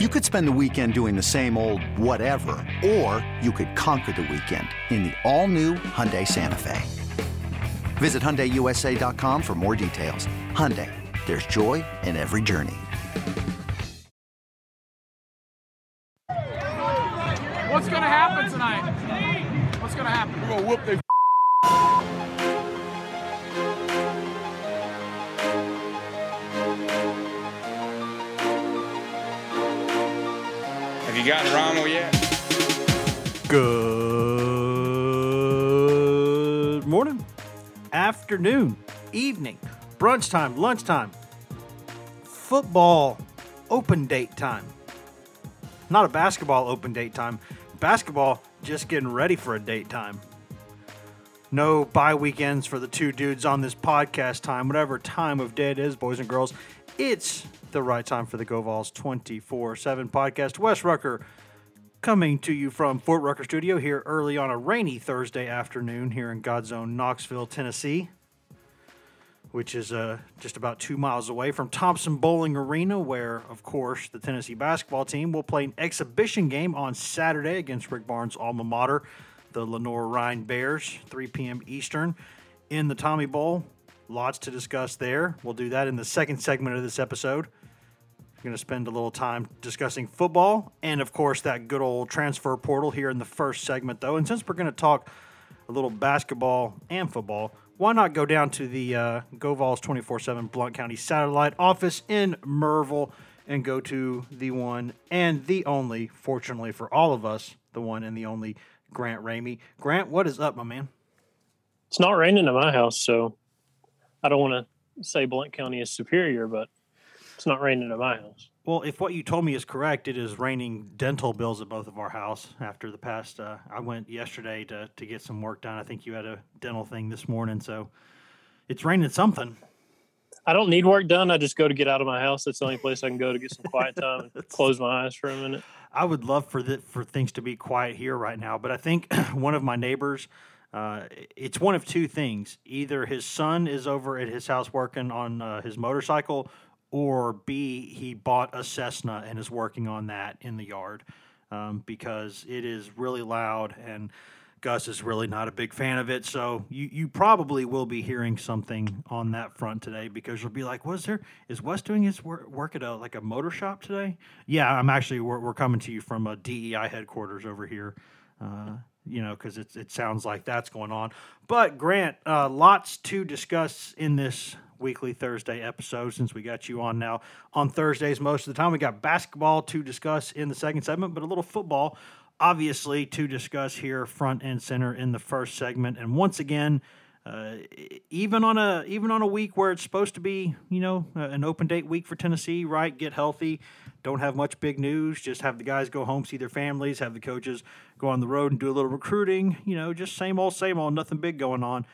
You could spend the weekend doing the same old whatever, or you could conquer the weekend in the all-new Hyundai Santa Fe. Visit HyundaiUSA.com for more details. Hyundai, there's joy in every journey. What's gonna happen tonight? What's gonna happen? We're gonna whoop their you gotten Rommel yet? Good morning, afternoon, evening, brunch time, lunchtime, football open date time. Not a basketball open date time. Basketball just getting ready for a date time. No bye weekends for the two dudes on this podcast time, whatever time of day it is, boys and girls. It's the right time for the GoVols 24 7 podcast. Wes Rucker coming to you from Fort Rucker Studio here early on a rainy Thursday afternoon here in God's own Knoxville, Tennessee, which is uh, just about two miles away from Thompson-Boling Arena, where, of course, the Tennessee basketball team will play an exhibition game on Saturday against Rick Barnes' alma mater, the Lenoir-Rhyne Bears, 3 p.m. Eastern in the Tommy Bowl. Lots to discuss there. We'll do that in the second segment of this episode. Going to spend a little time discussing football and, of course, that good old transfer portal here in the first segment, though. And since we're going to talk a little basketball and football, why not go down to the uh, GoVols 24 7 Blount County satellite office in Merville and go to the one and the only, fortunately for all of us, the one and the only Grant Ramey. Grant, what is up, my man? It's not raining at my house, so I don't want to say Blount County is superior, but it's not raining at my house. Well, if what you told me is correct, it is raining dental bills at both of our house after the past. Uh, I went yesterday to, to get some work done. I think you had a dental thing this morning, so it's raining something. I don't need work done. I just go to get out of my house. That's the only place I can go to get some quiet time and close my eyes for a minute. I would love for the, for things to be quiet here right now, but I think one of my neighbors, uh, it's one of two things: either his son is over at his house working on uh, his motorcycle, or B, he bought a Cessna and is working on that in the yard um, because it is really loud and. Gus is really not a big fan of it, so you, you probably will be hearing something on that front today because you'll be like, "Was there is Wes doing his work, work at a like a motor shop today?" Yeah, I'm actually we're, we're coming to you from a DEI headquarters over here, uh, you know, because it it sounds like that's going on. But Grant, uh, lots to discuss in this weekly Thursday episode since we got you on now on Thursdays most of the time. We got basketball to discuss in the second segment, but a little football obviously to discuss here front and center in the first segment and once again uh, even on a even on a week where it's supposed to be you know uh, an open date week for Tennessee right get healthy don't have much big news just have the guys go home see their families have the coaches go on the road and do a little recruiting you know just same old same old nothing big going on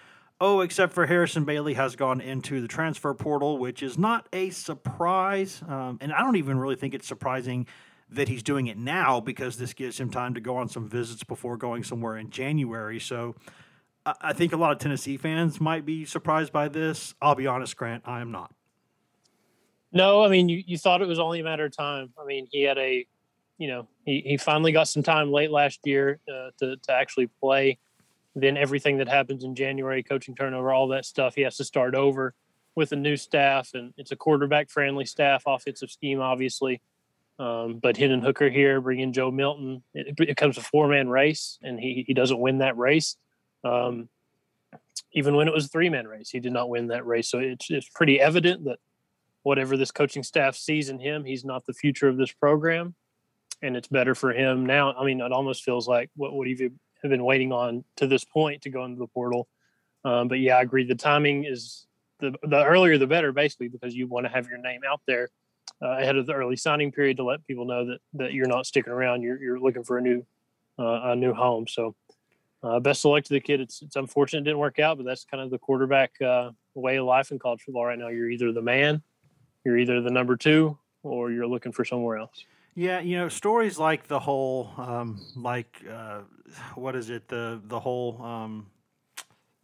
Oh, except for Harrison Bailey has gone into the transfer portal, which is not a surprise. Um, and I don't even really think it's surprising that he's doing it now because this gives him time to go on some visits before going somewhere in January. So I, think a lot of Tennessee fans might be surprised by this. I'll be honest, Grant, I am not. No, I mean, you, you thought it was only a matter of time. I mean, he had a, you know, he, he finally got some time late last year uh, to, to actually play. Then everything that happens in January, coaching turnover, all that stuff, he has to start over with a new staff. And it's a quarterback friendly staff, offensive scheme, obviously. Um, but Hendon Hooker here, bringing Joe Milton, it, it becomes a four man race, and he, he doesn't win that race. Um, even when it was a three man race, he did not win that race. So it's, it's pretty evident that whatever this coaching staff sees in him, he's not the future of this program. And it's better for him now. I mean, it almost feels like what would he have been waiting on to this point to go into the portal. Um, but yeah, I agree. The timing is the the earlier the better, basically, because you want to have your name out there uh, ahead of the early signing period to let people know that that you're not sticking around. You're you're looking for a new uh, a new home. So uh, best of luck to the kid. It's it's unfortunate it didn't work out, but that's kind of the quarterback uh, way of life in college football right now. You're either the man, you're either the number two, or you're looking for somewhere else. Yeah, you know, stories like the whole, um, like, uh, what is it? The the whole, um,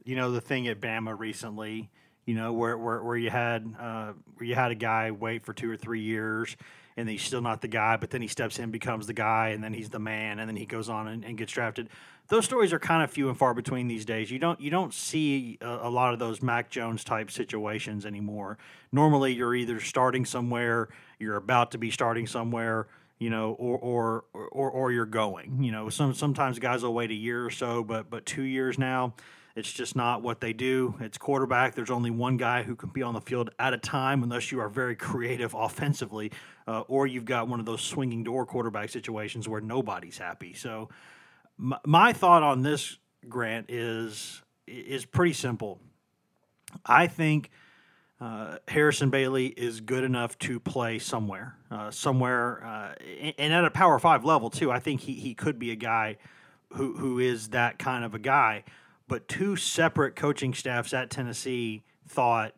you know, the thing at Bama recently. You know, where where, where you had uh, where you had a guy wait for two or three years, and he's still not the guy, but then he steps in, becomes the guy, and then he's the man, and then he goes on and, and gets drafted. Those stories are kind of few and far between these days. You don't you don't see a, a lot of those Mac Jones type situations anymore. Normally, you're either starting somewhere, you're about to be starting somewhere, you know, or or or, or you're going. You know, some sometimes guys will wait a year or so, but but two years now it's just not what they do. It's quarterback. There's only one guy who can be on the field at a time unless you are very creative offensively, uh, or you've got one of those swinging door quarterback situations where nobody's happy. So, my, my thought on this, Grant, is is pretty simple. I think uh, Harrison Bailey is good enough to play somewhere, uh, somewhere, uh, and at a Power Five level too. I think he he could be a guy who who is that kind of a guy but two separate coaching staffs at Tennessee thought,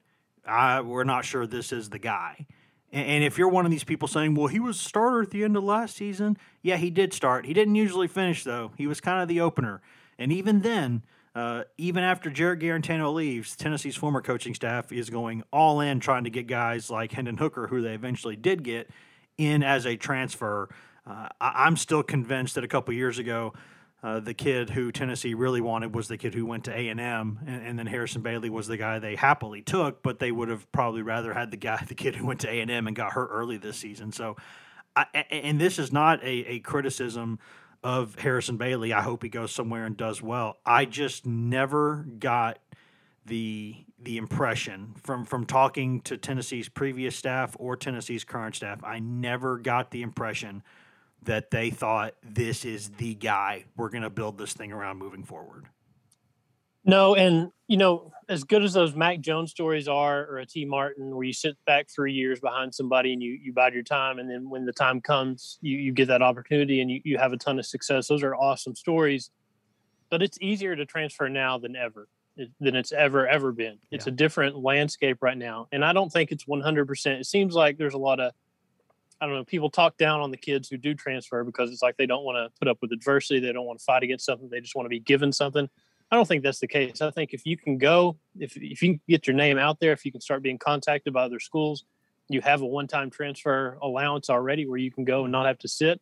we're not sure this is the guy. And, and if you're one of these people saying, well, he was a starter at the end of last season, yeah, he did start. He didn't usually finish, though. He was kind of the opener. And even then, uh, even after Jarrett Guarantano leaves, Tennessee's former coaching staff is going all in trying to get guys like Hendon Hooker, who they eventually did get, in as a transfer. Uh, I- I'm still convinced that a couple years ago, uh, the kid who Tennessee really wanted was the kid who went to A and M, and then Harrison Bailey was the guy they happily took, but they would have probably rather had the guy, the kid who went to A and M and got hurt early this season. So, I, and this is not a, a criticism of Harrison Bailey. I hope he goes somewhere and does well. I just never got the the impression from from talking to Tennessee's previous staff or Tennessee's current staff. I never got the impression that they thought this is the guy we're going to build this thing around moving forward. No, and you know, as good as those Mac Jones stories are, or a Tee Martin, where you sit back three years behind somebody and you you bide your time, and then when the time comes, you you get that opportunity and you, you have a ton of success. Those are awesome stories, but it's easier to transfer now than ever than it's ever ever been. It's yeah. a different landscape right now, and I don't think it's 100. percent It seems like there's a lot of I don't know, people talk down on the kids who do transfer because it's like they don't want to put up with adversity. They don't want to fight against something. They just want to be given something. I don't think that's the case. I think if you can go, if, if you can get your name out there, if you can start being contacted by other schools, you have a one time transfer allowance already where you can go and not have to sit.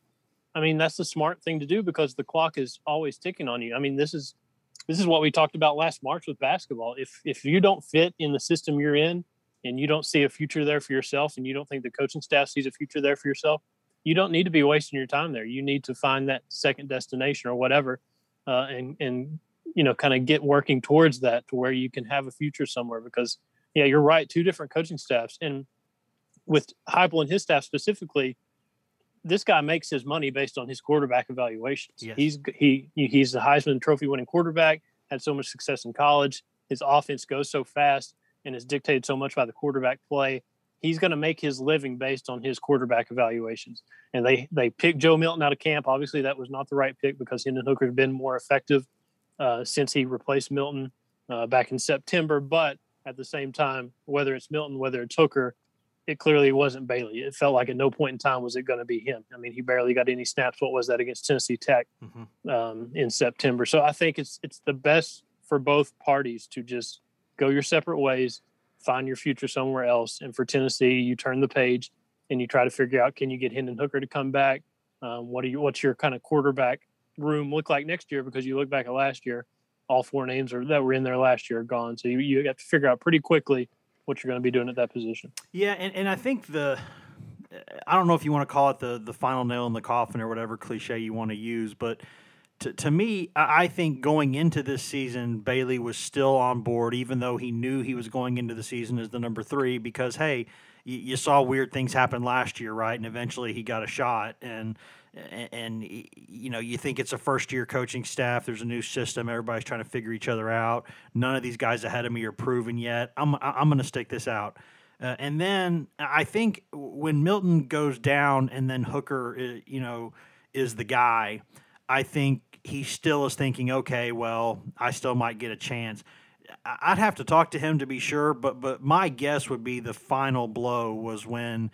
I mean, that's the smart thing to do because the clock is always ticking on you. I mean, this is this is what we talked about last March with basketball. If if you don't fit in the system you're in, and you don't see a future there for yourself and you don't think the coaching staff sees a future there for yourself, you don't need to be wasting your time there. You need to find that second destination or whatever, uh, and and you know kind of get working towards that to where you can have a future somewhere. Because yeah, you're right. Two different coaching staffs, and with Heupel and his staff specifically, this guy makes his money based on his quarterback evaluations. Yes. He's he he's the Heisman Trophy winning quarterback. Had so much success in college. His offense goes so fast and is dictated so much by the quarterback play. He's going to make his living based on his quarterback evaluations. And they they picked Joe Milton out of camp. Obviously, that was not the right pick because Hendon Hooker had been more effective uh, since he replaced Milton uh, back in September. But at the same time, whether it's Milton, whether it's Hooker, it clearly wasn't Bailey. It felt like at no point in time was it going to be him. I mean, he barely got any snaps. What was that against Tennessee Tech mm-hmm. um, in September? So I think it's it's the best for both parties to just go your separate ways, find your future somewhere else. And for Tennessee, you turn the page and you try to figure out can you get Hendon Hooker to come back? Um, what are you? What's your kind of quarterback room look like next year? Because you look back at last year, all four names are, that were in there last year are gone. So you you have to figure out pretty quickly what you're going to be doing at that position. Yeah, and, and I think the I don't know if you want to call it the the final nail in the coffin or whatever cliche you want to use, but to, to me, I think going into this season, Bailey was still on board, even though he knew he was going into the season as the number three. Because hey, you, you saw weird things happen last year, right? And eventually he got a shot, and and you know you think it's a first year coaching staff. There's a new system. Everybody's trying to figure each other out. None of these guys ahead of me are proven yet. I'm I'm going to stick this out. Uh, and then I think when Milton goes down, and then Hooker, uh, you know, is the guy. I think he still is thinking, okay, well, I still might get a chance. I'd have to talk to him to be sure, but but my guess would be the final blow was when,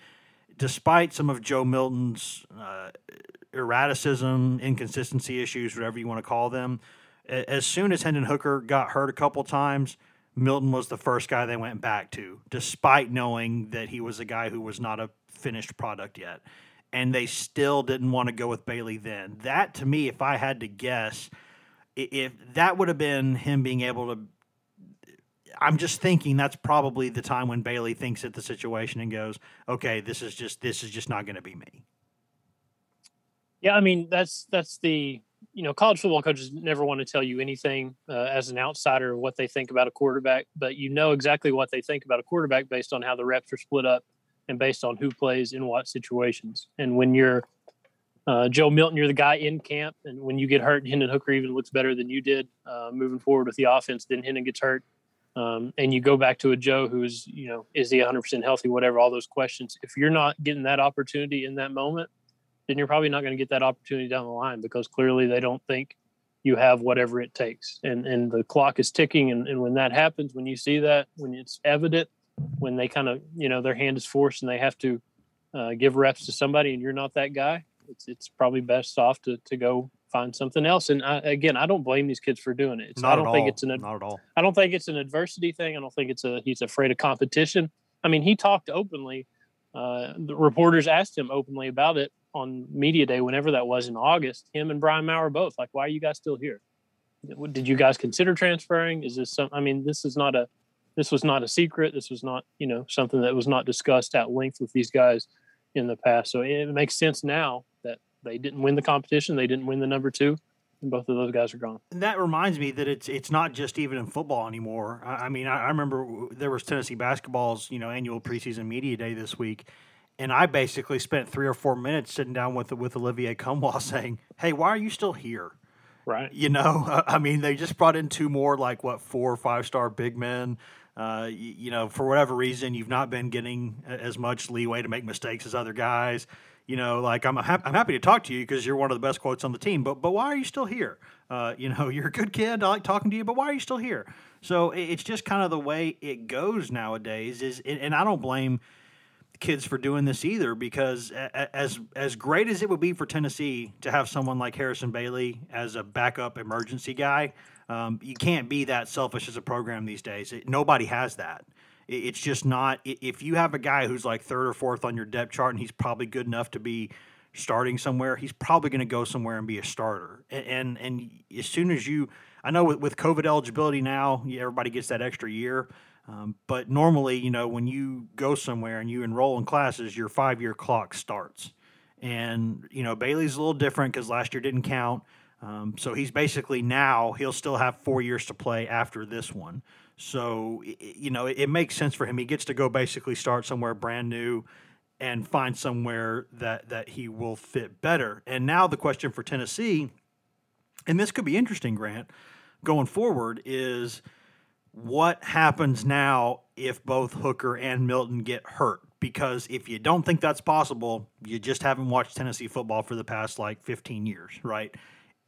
despite some of Joe Milton's uh, erraticism, inconsistency issues, whatever you want to call them, as soon as Hendon Hooker got hurt a couple times, Milton was the first guy they went back to, despite knowing that he was a guy who was not a finished product yet. And they still didn't want to go with Bailey then. That to me, if I had to guess, if that would have been him being able to I'm just thinking that's probably the time when Bailey thinks at the situation and goes, "Okay, this is just this is just not going to be me." Yeah, I mean that's that's the you know college football coaches never want to tell you anything uh, as an outsider what they think about a quarterback, but you know exactly what they think about a quarterback based on how the reps are split up and based on who plays in what situations. And when you're uh, Joe Milton, you're the guy in camp, and when you get hurt, Hendon Hooker even looks better than you did uh, moving forward with the offense. Then Hendon gets hurt um, and you go back to a Joe who's, you know, is he 100% healthy, whatever, all those questions. If you're not getting that opportunity in that moment, then you're probably not going to get that opportunity down the line because clearly they don't think you have whatever it takes. And and the clock is ticking. And, and when that happens, when you see that, when it's evident, when they kind of, you know, their hand is forced and they have to uh, give reps to somebody and you're not that guy, it's, it's probably best off to, to go find something else. And I, again, I don't blame these kids for doing it. It's, not I don't at think all. it's an not at all. I don't think it's an adversity thing. I don't think it's a he's afraid of competition. I mean, he talked openly. Uh, the reporters asked him openly about it on media day, whenever that was in August. Him and Brian Maurer both like, "Why are you guys still here? Did you guys consider transferring? Is this some? I mean, this is not a this was not a secret. This was not you know something that was not discussed at length with these guys in the past. So it makes sense now that they didn't win the competition. They didn't win the number two and both of those guys are gone. And that reminds me that it's it's not just even in football anymore. I, I mean, I, I, remember there was Tennessee basketball's you know annual preseason media day this week, and I basically spent three or four minutes sitting down with with Olivier Nkamhoua saying, "Hey, why are you still here?" Right. You know, I mean, they just brought in two more like what four or five star big men. Uh, you, you know, for whatever reason, you've not been getting as much leeway to make mistakes as other guys you know, like I'm I'm happy to talk to you because you're one of the best quotes on the team. But but why are you still here? Uh, you know, you're a good kid. I like talking to you, but why are you still here? So it's just kind of the way it goes nowadays. Is and I don't blame kids for doing this either because as as great as it would be for Tennessee to have someone like Harrison Bailey as a backup emergency guy, um, you can't be that selfish as a program these days. It, nobody has that. It's just not. If you have a guy who's like third or fourth on your depth chart and he's probably good enough to be starting somewhere, he's probably going to go somewhere and be a starter. And, and, and as soon as you, I know with, with COVID eligibility now, everybody gets that extra year. Um, but normally, you know, when you go somewhere and you enroll in classes, your five year clock starts. And you know, Bailey's a little different because last year didn't count. Um, so he's basically now he'll still have four years to play after this one. So, you know, it, it makes sense for him. He gets to go basically start somewhere brand new and find somewhere that, that he will fit better. And now the question for Tennessee, and this could be interesting, Grant, going forward, is what happens now if both Hooker and Milton get hurt? Because if you don't think that's possible, you just haven't watched Tennessee football for the past like 15 years, right?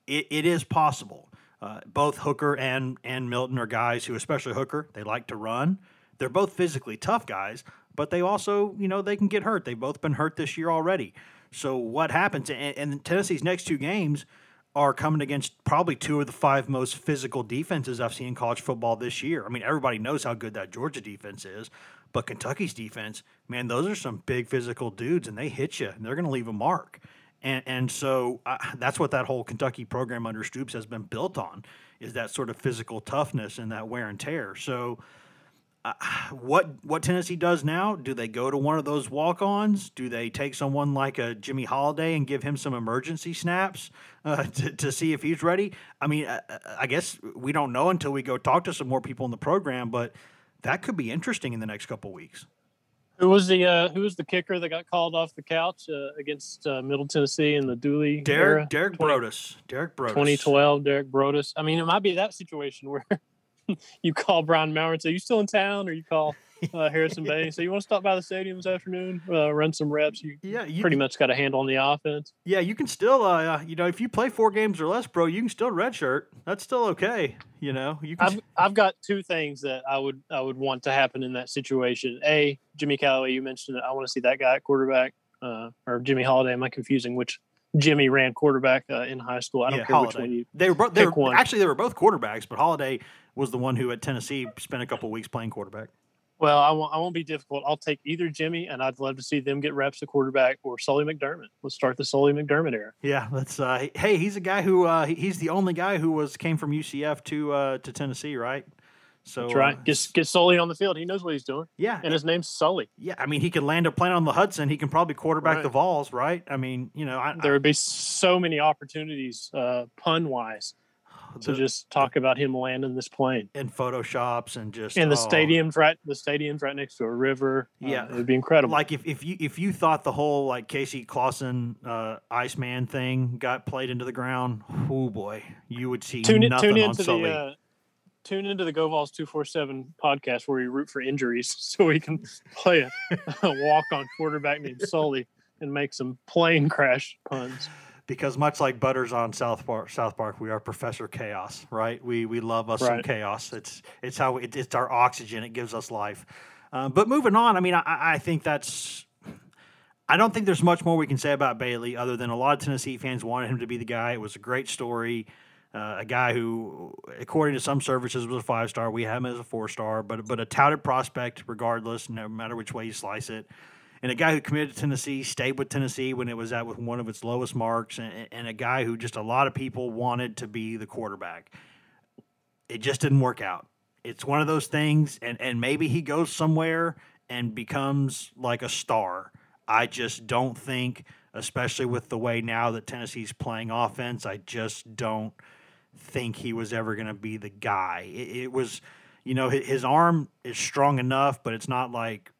It, it is possible. Uh, both Hooker and and Milton are guys who, especially Hooker, they like to run. They're both physically tough guys, but they also, you know, they can get hurt. They've both been hurt this year already. So what happens? And, and Tennessee's next two games are coming against probably two of the five most physical defenses I've seen in college football this year. I mean, everybody knows how good that Georgia defense is, but Kentucky's defense, man, those are some big physical dudes, and they hit you, and they're going to leave a mark. And, and so uh, that's what that whole Kentucky program under Stoops has been built on is that sort of physical toughness and that wear and tear. So uh, what what Tennessee does now? Do they go to one of those walk-ons? Do they take someone like a Jimmy Holiday and give him some emergency snaps uh, to, to see if he's ready? I mean, I, uh, uh, I guess we don't know until we go talk to some more people in the program, but that could be interesting in the next couple weeks. Who was the uh, Who was the kicker that got called off the couch uh, against uh, Middle Tennessee in the Dooley Derek era? Derek 20, Broadus. Derek Broadus. 2012. Derek Broadus. I mean, it might be that situation where you call Brian Maurer and say, "You still in town?" or you call uh, Harrison Bay. So you want to stop by the stadium this afternoon, uh, run some reps. You yeah, you pretty can, much got a handle on the offense. Yeah, you can still, uh, you know, if you play four games or less, bro, you can still redshirt. That's still okay. You know, you can. I've, I've got two things that I would I would want to happen in that situation. A, Jimmy Calloway, you mentioned it. I want to see that guy at quarterback, uh, or Jimmy Holiday. Am I confusing which? Jimmy ran quarterback uh, in high school. I don't yeah, care Holiday. which one you. They were both. They were, one. actually they were both quarterbacks, but Holiday was the one who at Tennessee spent a couple weeks playing quarterback. Well, I won't, I won't be difficult. I'll take either Jimmy, and I'd love to see them get reps at quarterback or Sully McDermott. Let's start the Sully McDermott era. Yeah, that's uh, hey, he's a guy who uh, he's the only guy who was came from UCF to uh, to Tennessee, right? So That's right. Uh, get get Sully on the field. He knows what he's doing. Yeah, and his name's Sully. Yeah, I mean he could land a plane on the Hudson. He can probably quarterback right. the Vols, right? I mean, you know, I, there would be so many opportunities, uh, pun wise, to just talk about him landing this plane and photoshops and just and the oh. stadium's right the stadium's right next to a river. Uh, yeah, it would be incredible. Like if, if you if you thought the whole like Casey Clausen uh, Iceman thing got played into the ground, oh boy, you would see tune, nothing tune into on Sully. The, uh, tune into the Go Vols two four seven podcast where we root for injuries so we can play a, a walk on quarterback named Sully and make some plane crash puns because much like Butters on South Park, South Park, we are Professor Chaos, right? We we love us right. some chaos. It's it's how it, it's our oxygen. It gives us life. Um, but moving on, I mean, I, I think that's. I don't think there's much more we can say about Bailey other than a lot of Tennessee fans wanted him to be the guy. It was a great story. Uh, a guy who, according to some services, was a five star. We have him as a four star, but but a touted prospect, regardless, no matter which way you slice it and a guy who committed to Tennessee, stayed with Tennessee when it was at with one of its lowest marks, and, and a guy who just a lot of people wanted to be the quarterback. It just didn't work out. It's one of those things, and, and maybe he goes somewhere and becomes like a star. I just don't think, especially with the way now that Tennessee's playing offense, I just don't think he was ever going to be the guy. It, it, was, you know, his, arm is strong enough, but it's not like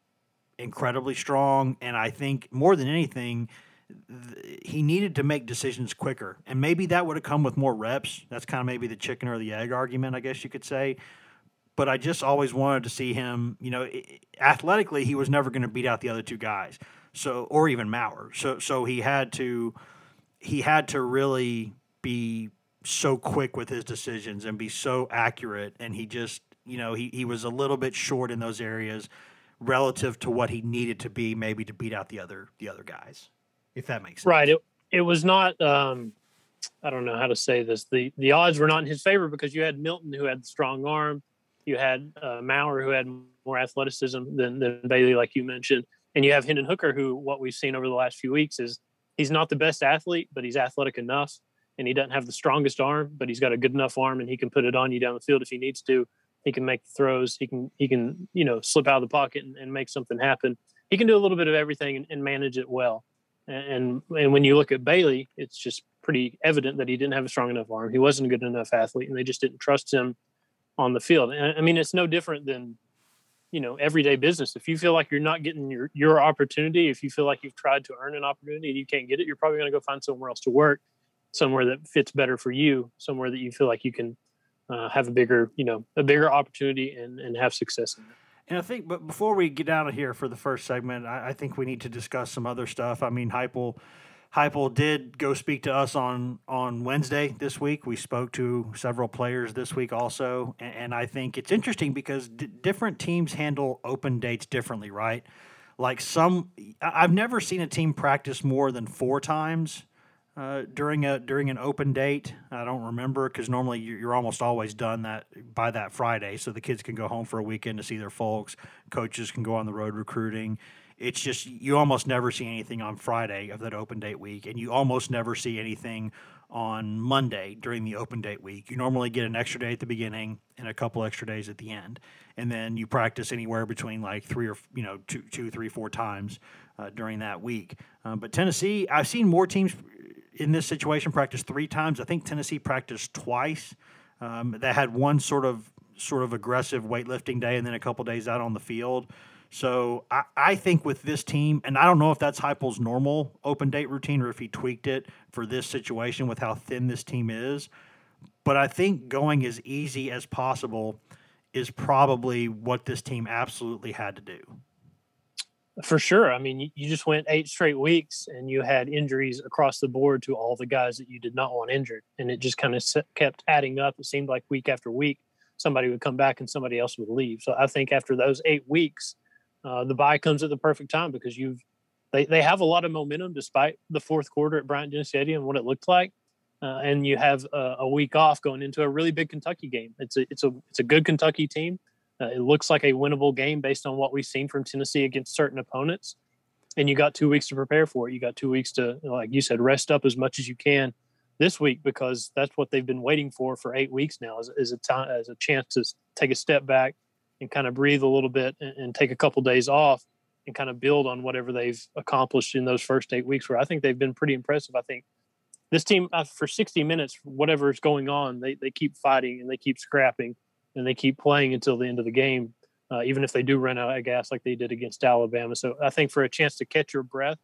incredibly strong, and I think more than anything, th- he needed to make decisions quicker, and maybe that would have come with more reps. That's kind of maybe the chicken or the egg argument, I guess you could say. But I just always wanted to see him. You know, athletically, he was never going to beat out the other two guys, so or even Maurer. So so he had to he had to really be so quick with his decisions and be so accurate, and he just you know he, he was a little bit short in those areas relative to what he needed to be, maybe to beat out the other the other guys, if that makes sense. Right. It it was not. Um, I don't know how to say this. the The odds were not in his favor because you had Milton who had the strong arm, you had uh, Maurer who had more athleticism than than Bailey, like you mentioned, and you have Hendon Hooker who what we've seen over the last few weeks is he's not the best athlete, but he's athletic enough, and he doesn't have the strongest arm, but he's got a good enough arm, and he can put it on you down the field if he needs to. He can make throws. He can he can you know slip out of the pocket and, and make something happen. He can do a little bit of everything and, and manage it well. And, and when you look at Bailey, it's just pretty evident that he didn't have a strong enough arm. He wasn't a good enough athlete, and they just didn't trust him on the field. And I mean, it's no different than you know everyday business. If you feel like you're not getting your your opportunity, if you feel like you've tried to earn an opportunity and you can't get it, you're probably going to go find somewhere else to work, somewhere that fits better for you, somewhere that you feel like you can uh, have a bigger, you know, a bigger opportunity and, and have success in it. And I think, but before we get out of here for the first segment, I, I think we need to discuss some other stuff. I mean, Heupel, Heupel did go speak to us on on Wednesday this week. We spoke to several players this week also, and, and I think it's interesting because d- different teams handle open dates differently, right? Like some, I've never seen a team practice more than four times uh, during a during an open date. I don't remember because normally you're almost always done that by that Friday, so the kids can go home for a weekend to see their folks. Coaches can go on the road recruiting. It's just you almost never see anything on Friday of that open date week, and you almost never see anything on Monday during the open date week. You normally get an extra day at the beginning and a couple extra days at the end, and then you practice anywhere between like three or you know two, two, three, four times uh, during that week. Um, but Tennessee, I've seen more teams in this situation practiced three times. I think Tennessee practiced twice. Um, they had one sort of sort of aggressive weightlifting day and then a couple days out on the field. So I, I, think with this team, and I don't know if that's Heupel's normal open date routine or if he tweaked it for this situation with how thin this team is. But I think going as easy as possible is probably what this team absolutely had to do. For sure. I mean, you just went eight straight weeks and you had injuries across the board to all the guys that you did not want injured. And it just kind of kept adding up. It seemed like week after week, somebody would come back and somebody else would leave. So I think after those eight weeks, uh, the bye comes at the perfect time because you've they, they have a lot of momentum despite the fourth quarter at Bryant Denny Stadium and what it looked like. Uh, and you have a, a, week off going into a really big Kentucky game. It's a it's a it's a good Kentucky team. Uh, it looks like a winnable game based on what we've seen from Tennessee against certain opponents. And you got two weeks to prepare for it. You got two weeks to, like you said, rest up as much as you can this week because that's what they've been waiting for for eight weeks now is, is a time as a chance to take a step back and kind of breathe a little bit and, and take a couple days off and kind of build on whatever they've accomplished in those first eight weeks where I think they've been pretty impressive. I think this team uh, for 60 minutes, whatever is going on, they, they keep fighting and they keep scrapping and they keep playing until the end of the game, uh, even if they do run out of gas like they did against Alabama. So I think for a chance to catch your breath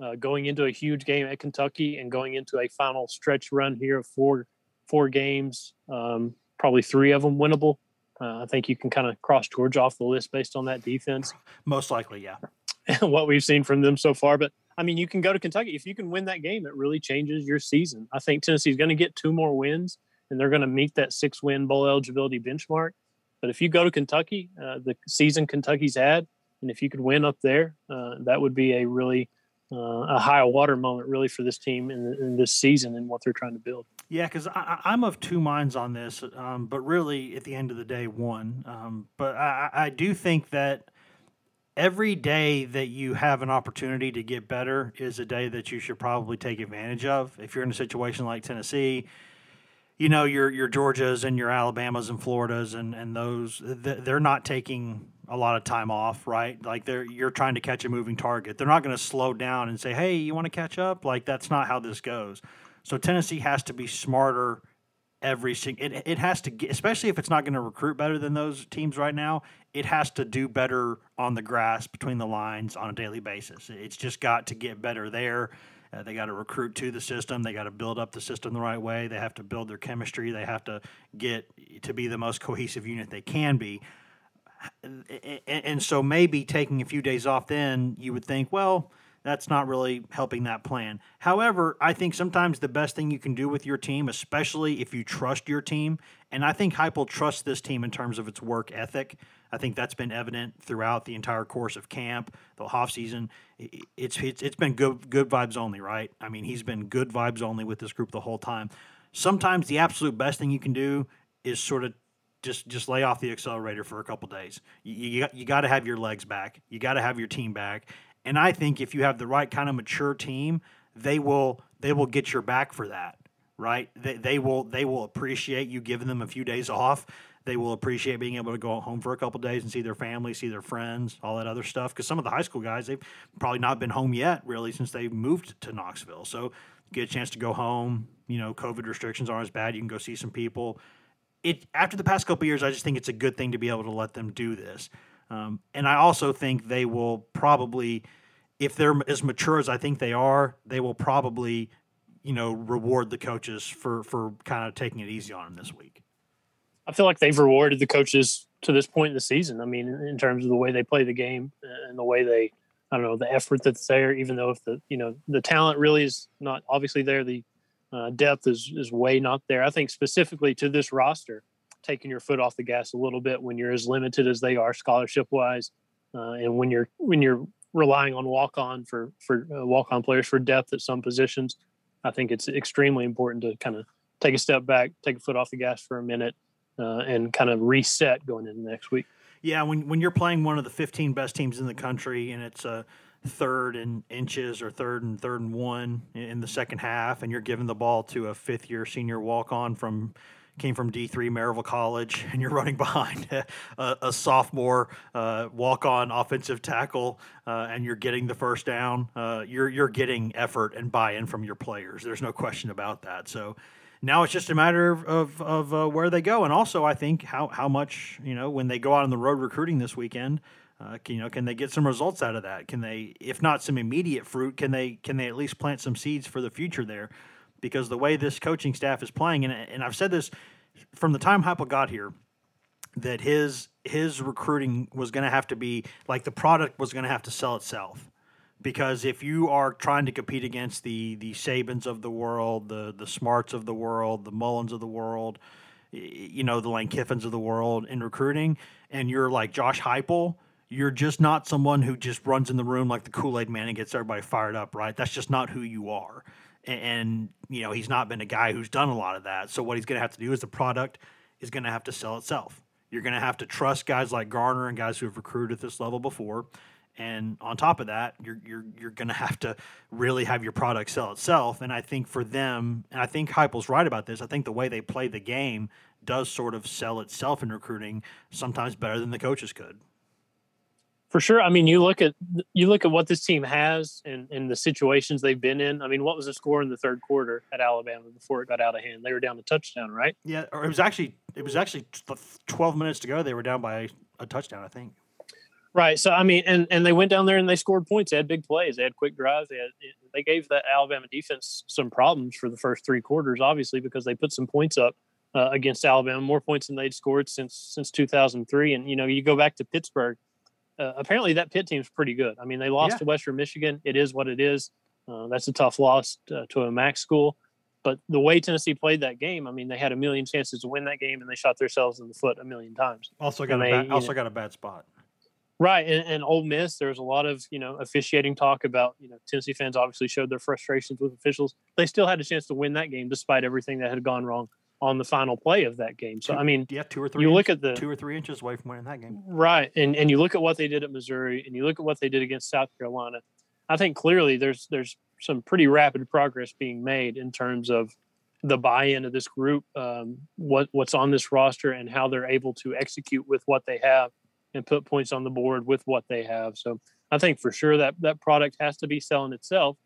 uh, going into a huge game at Kentucky and going into a final stretch run here of four four games, um, probably three of them winnable. Uh, I think you can kind of cross Georgia off the list based on that defense. Most likely, yeah. what we've seen from them so far, but I mean, you can go to Kentucky if you can win that game. It really changes your season. I think Tennessee's going to get two more wins, and they're going to meet that six-win bowl eligibility benchmark. But if you go to Kentucky, uh, the season Kentucky's had, and if you could win up there, uh, that would be a really uh, a high water moment really for this team in, in, this season and what they're trying to build. Yeah, because I'm of two minds on this, um, but really at the end of the day, one. Um, but I, I, do think that every day that you have an opportunity to get better is a day that you should probably take advantage of. If you're in a situation like Tennessee, you know your your Georgias and your Alabamas and Floridas and and those they're not taking a lot of time off, right? Like they're you're trying to catch a moving target. They're not going to slow down and say, "Hey, you want to catch up?" Like that's not how this goes. So Tennessee has to be smarter every single. It, it has to, get, especially if it's not going to recruit better than those teams right now. It has to do better on the grass between the lines on a daily basis. It's just got to get better there. Uh, they got to recruit to the system. They got to build up the system the right way. They have to build their chemistry. They have to get to be the most cohesive unit they can be and so maybe taking a few days off then you would think well that's not really helping that plan however i think sometimes the best thing you can do with your team especially if you trust your team and i think Heupel trusts this team in terms of its work ethic i think that's been evident throughout the entire course of camp the off season it's, it's it's been good good vibes only right i mean he's been good vibes only with this group the whole time sometimes the absolute best thing you can do is sort of just just lay off the accelerator for a couple days. You you, you got to have your legs back. You got to have your team back. And I think if you have the right kind of mature team, they will they will get your back for that. Right? They, they will they will appreciate you giving them a few days off. They will appreciate being able to go home for a couple days and see their family, see their friends, all that other stuff. Because some of the high school guys, they've probably not been home yet, really, since they moved to Knoxville. So get a chance to go home. You know, COVID restrictions aren't as bad. You can go see some people it after the past couple years, I just think it's a good thing to be able to let them do this. Um, and I also think they will probably, if they're as mature as I think they are, they will probably, you know, reward the coaches for for kind of taking it easy on them this week. I feel like they've rewarded the coaches to this point in the season. I mean, in terms of the way they play the game and the way they, I don't know, the effort that's there. Even though if the you know the talent really is not obviously there, the uh, depth is is way not there. I think specifically to this roster, taking your foot off the gas a little bit when you're as limited as they are scholarship wise, uh, and when you're when you're relying on walk on for for uh, walk on players for depth at some positions. I think it's extremely important to kind of take a step back, take a foot off the gas for a minute, uh, and kind of reset going into next week. Yeah, when when you're playing one of the 15 best teams in the country, and it's a third and inches or third and third and one in the second half, and you're giving the ball to a fifth year senior walk on from came from D3 Maryville College, and you're running behind a, a sophomore uh, walk on offensive tackle, uh, and you're getting the first down. Uh, you're you're getting effort and buy in from your players. There's no question about that. So. Now it's just a matter of, of, uh, where they go, and also I think how, how much you know when they go out on the road recruiting this weekend, uh, can, you know, can they get some results out of that? Can they, if not some immediate fruit, can they can they at least plant some seeds for the future there? Because the way this coaching staff is playing, and, and I've said this from the time Heupel got here, that his his recruiting was going to have to be like the product was going to have to sell itself. Because if you are trying to compete against the the Sabans of the world, the the Smarts of the world, the Mullens of the world, you know, the Lane Kiffins of the world in recruiting, and you're like Josh Heupel – you're just not someone who just runs in the room like the Kool Aid Man and gets everybody fired up, right? That's just not who you are. And, and, you know, he's not been a guy who's done a lot of that. So what he's going to have to do is the product is going to have to sell itself. You're going to have to trust guys like Garner and guys who have recruited at this level before. And on top of that, you're you're you're going to have to really have your product sell itself. And I think for them, and I think Heupel's right about this. I think the way they play the game does sort of sell itself in recruiting sometimes better than the coaches could. For sure. I mean, you look at you look at what this team has and, and the situations they've been in. I mean, what was the score in the third quarter at Alabama before it got out of hand? They were down a touchdown, right? Yeah, or it was actually it was actually twelve minutes to go. They were down by a touchdown, I think. Right. So I mean, and and they went down there and they scored points. They had big plays. They had quick drives. They had they gave that Alabama defense some problems for the first three quarters, obviously because they put some points up uh, against Alabama, more points than they'd scored since since 2003. And you know, you go back to Pittsburgh uh, apparently that Pitt team's pretty good. I mean, they lost yeah. to Western Michigan. It is what it is. Uh, that's a tough loss to, to, a MAC school. But the way Tennessee played that game, I mean, they had a million chances to win that game, and they shot themselves in the foot a million times. Also got and a they, also know, got a bad spot. Right, and, and Ole Miss, there's a lot of you know officiating talk about you know Tennessee fans obviously showed their frustrations with officials. They still had a chance to win that game despite everything that had gone wrong on the final play of that game. So I mean, yeah, two or three. You inch, look at the two or three inches away from winning that game, right? And and you look at what they did at Missouri, and you look at what they did against South Carolina. I think clearly there's there's some pretty rapid progress being made in terms of the buy-in of this group, um, what what's on this roster, and how they're able to execute with what they have and put points on the board with what they have. So I think for sure that that product has to be selling itself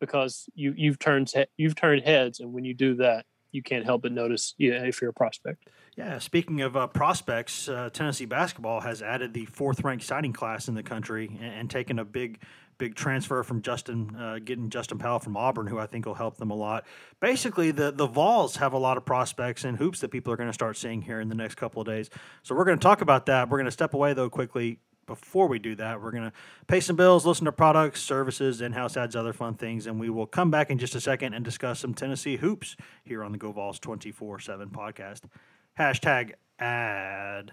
because you you've turned you've turned heads, and when you do that, you can't help but notice you know, if you're a prospect. Yeah, speaking of uh, prospects, uh, Tennessee basketball has added the fourth ranked signing class in the country and, and taken a big, big transfer from Justin, uh, getting Justin Powell from Auburn, who I think will help them a lot. Basically, the the Vols have a lot of prospects and hoops that people are going to start seeing here in the next couple of days. So we're going to talk about that. We're going to step away though quickly before we do that, we're going to pay some bills, listen to products, services, in house ads, other fun things, and we will come back in just a second and discuss some Tennessee hoops here on the Go Vols 24 7 podcast. Hashtag ad.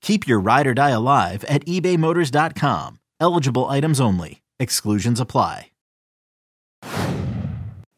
Keep your ride or die alive at ebaymotors.com. Eligible items only. Exclusions apply.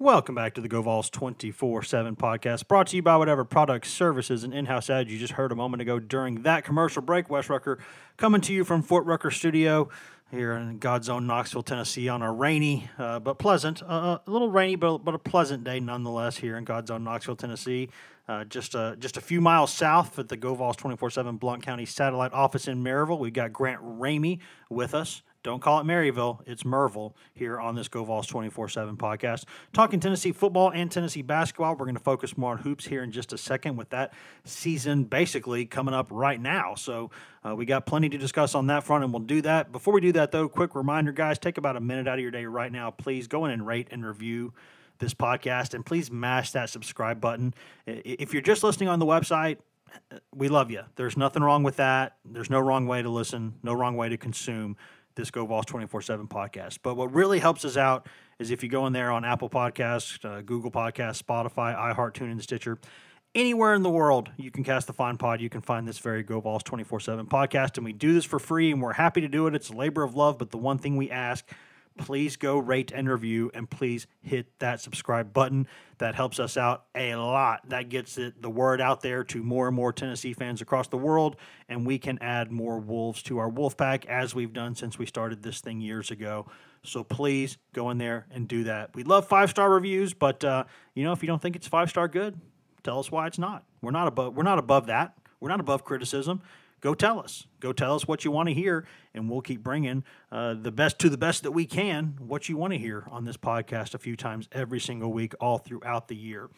Welcome back to the GoVols 24 7 podcast, brought to you by whatever products, services, and in house ads you just heard a moment ago during that commercial break. Wes Rucker coming to you from Fort Rucker Studio here in God's own Knoxville, Tennessee, on a rainy uh, but pleasant, uh, a little rainy but, but a pleasant day nonetheless here in God's own Knoxville, Tennessee. Uh, just a just a few miles south at the GoVols 24/7 Blount County satellite office in Maryville. We've got Grant Ramey with us. Don't call it Maryville, it's Merville here on this GoVols 24/7 podcast. Talking Tennessee football and Tennessee basketball. We're going to focus more on hoops here in just a second with that season basically coming up right now. So uh, we got plenty to discuss on that front, and we'll do that. Before we do that, though, quick reminder, guys, take about a minute out of your day right now. Please go in and rate and review this podcast, and please mash that subscribe button. If you're just listening on the website, we love you. There's nothing wrong with that. There's no wrong way to listen, no wrong way to consume this Go Vols 24 7 podcast. But what really helps us out is if you go in there on Apple Podcasts, uh, Google Podcasts, Spotify, iHeart, TuneIn, Stitcher, anywhere in the world you can cast the fine pod, you can find this very Go Vols 24 7 podcast. And we do this for free and we're happy to do it. It's a labor of love. But the one thing we ask please go rate and review and please hit that subscribe button. That helps us out a lot. That gets it, the word out there to more and more Tennessee fans across the world, and we can add more Wolves to our Wolf Pack as we've done since we started this thing years ago. So please go in there and do that. We love five star reviews, but uh, you know if you don't think it's five star good, tell us why it's not. We're not above. We're not above that. We're not above criticism go tell us. Go tell us what you want to hear, and we'll keep bringing uh, the best to the best that we can, what you want to hear on this podcast a few times every single week, all throughout the year.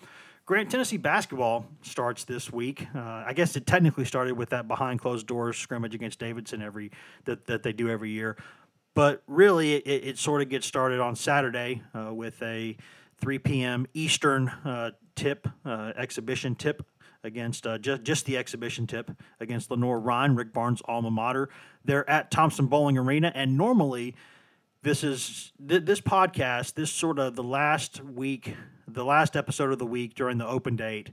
Grant Tennessee basketball starts this week. Uh, I guess it technically started with that behind closed doors scrimmage against Davidson every that, that they do every year, but really it, it sort of gets started on Saturday uh, with a 3 p.m. Eastern uh, tip uh, exhibition tip against uh, just, just the exhibition tip against Lenoir-Rhyne, Rick Barnes' alma mater. They're at Thompson-Boling Arena, and normally this is th- this podcast, this sort of the last week, the last episode of the week during the open date.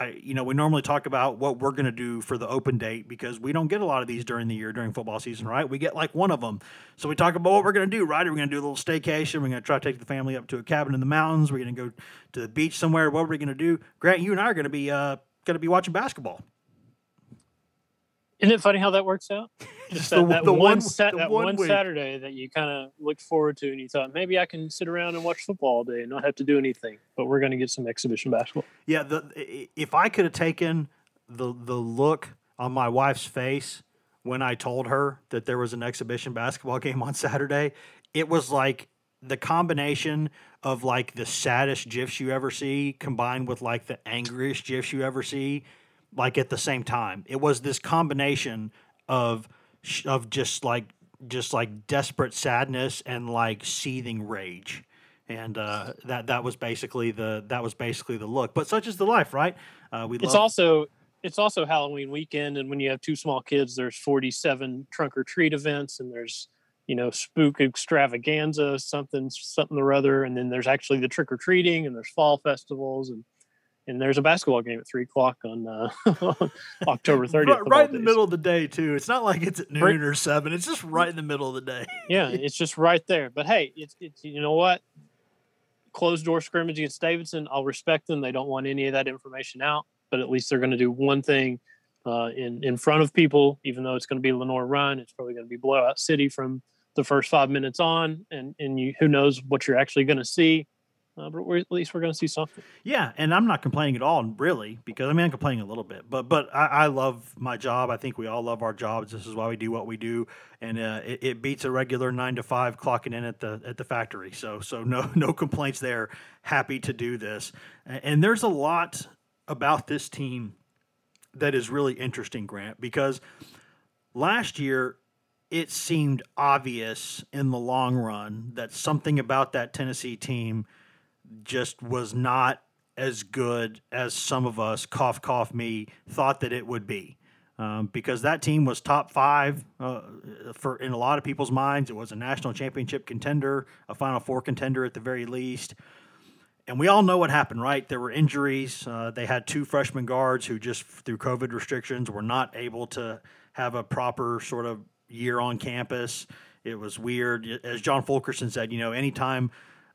I, you know, we normally talk about what we're going to do for the open date because we don't get a lot of these during the year during football season, right? We get like one of them. So we talk about what we're going to do, right? Are we going to do a little staycation? We're going to try to take the family up to a cabin in the mountains. We're going to go to the beach somewhere. What are we going to do? Grant, you and I are going to be uh, going to be watching basketball. Isn't it funny how that works out? Just that, the, that the one, one set, that one, one Saturday that you kind of looked forward to, and you thought maybe I can sit around and watch football all day and not have to do anything. But we're going to get some exhibition basketball. Yeah, the, if I could have taken the the look on my wife's face when I told her that there was an exhibition basketball game on Saturday, it was like the combination of like the saddest gifs you ever see combined with like the angriest gifs you ever see like at the same time. It was this combination of of just like just like desperate sadness and like seething rage. And uh, that that was basically the that was basically the look. But such is the life right? Uh, we it's love- also it's also halloween weekend and when you have two small kids there's 47 trunk or treat events and there's you know, spook extravaganza, something, something or other. And then there's actually the trick or treating and there's fall festivals and, and there's a basketball game at three o'clock on uh, October 30th. right, right in the middle of the day too. It's not like it's at noon right. or seven. It's just right in the middle of the day. yeah. It's just right there. But Hey, it's, it's, you know what? Closed door scrimmage against Davidson. I'll respect them. They don't want any of that information out, but at least they're going to do one thing uh, in in front of people, even though it's going to be Lenoir-Rhyne, It's probably going to be blowout city from the first five minutes on, and and you who knows what you're actually going to see. Uh, but at least we're going to see something. Yeah, and I'm not complaining at all, really, because I mean I'm complaining a little bit, but but I, I love my job. I think we all love our jobs. This is why we do what we do, and uh, it, it, beats a regular nine to five clocking in at the at the factory. So so no no complaints there. Happy to do this, and there's a lot about this team that is really interesting, Grant, because last year it seemed obvious in the long run that something about that Tennessee team just was not as good as some of us, cough, cough me, thought that it would be. Um, because that team was top five uh, for in a lot of people's minds. It was a national championship contender, a Final Four contender at the very least. And we all know what happened, right? There were injuries. Uh, they had two freshman guards who just through COVID restrictions were not able to have a proper sort of year on campus. It was weird. As John Fulkerson said, you know, anytime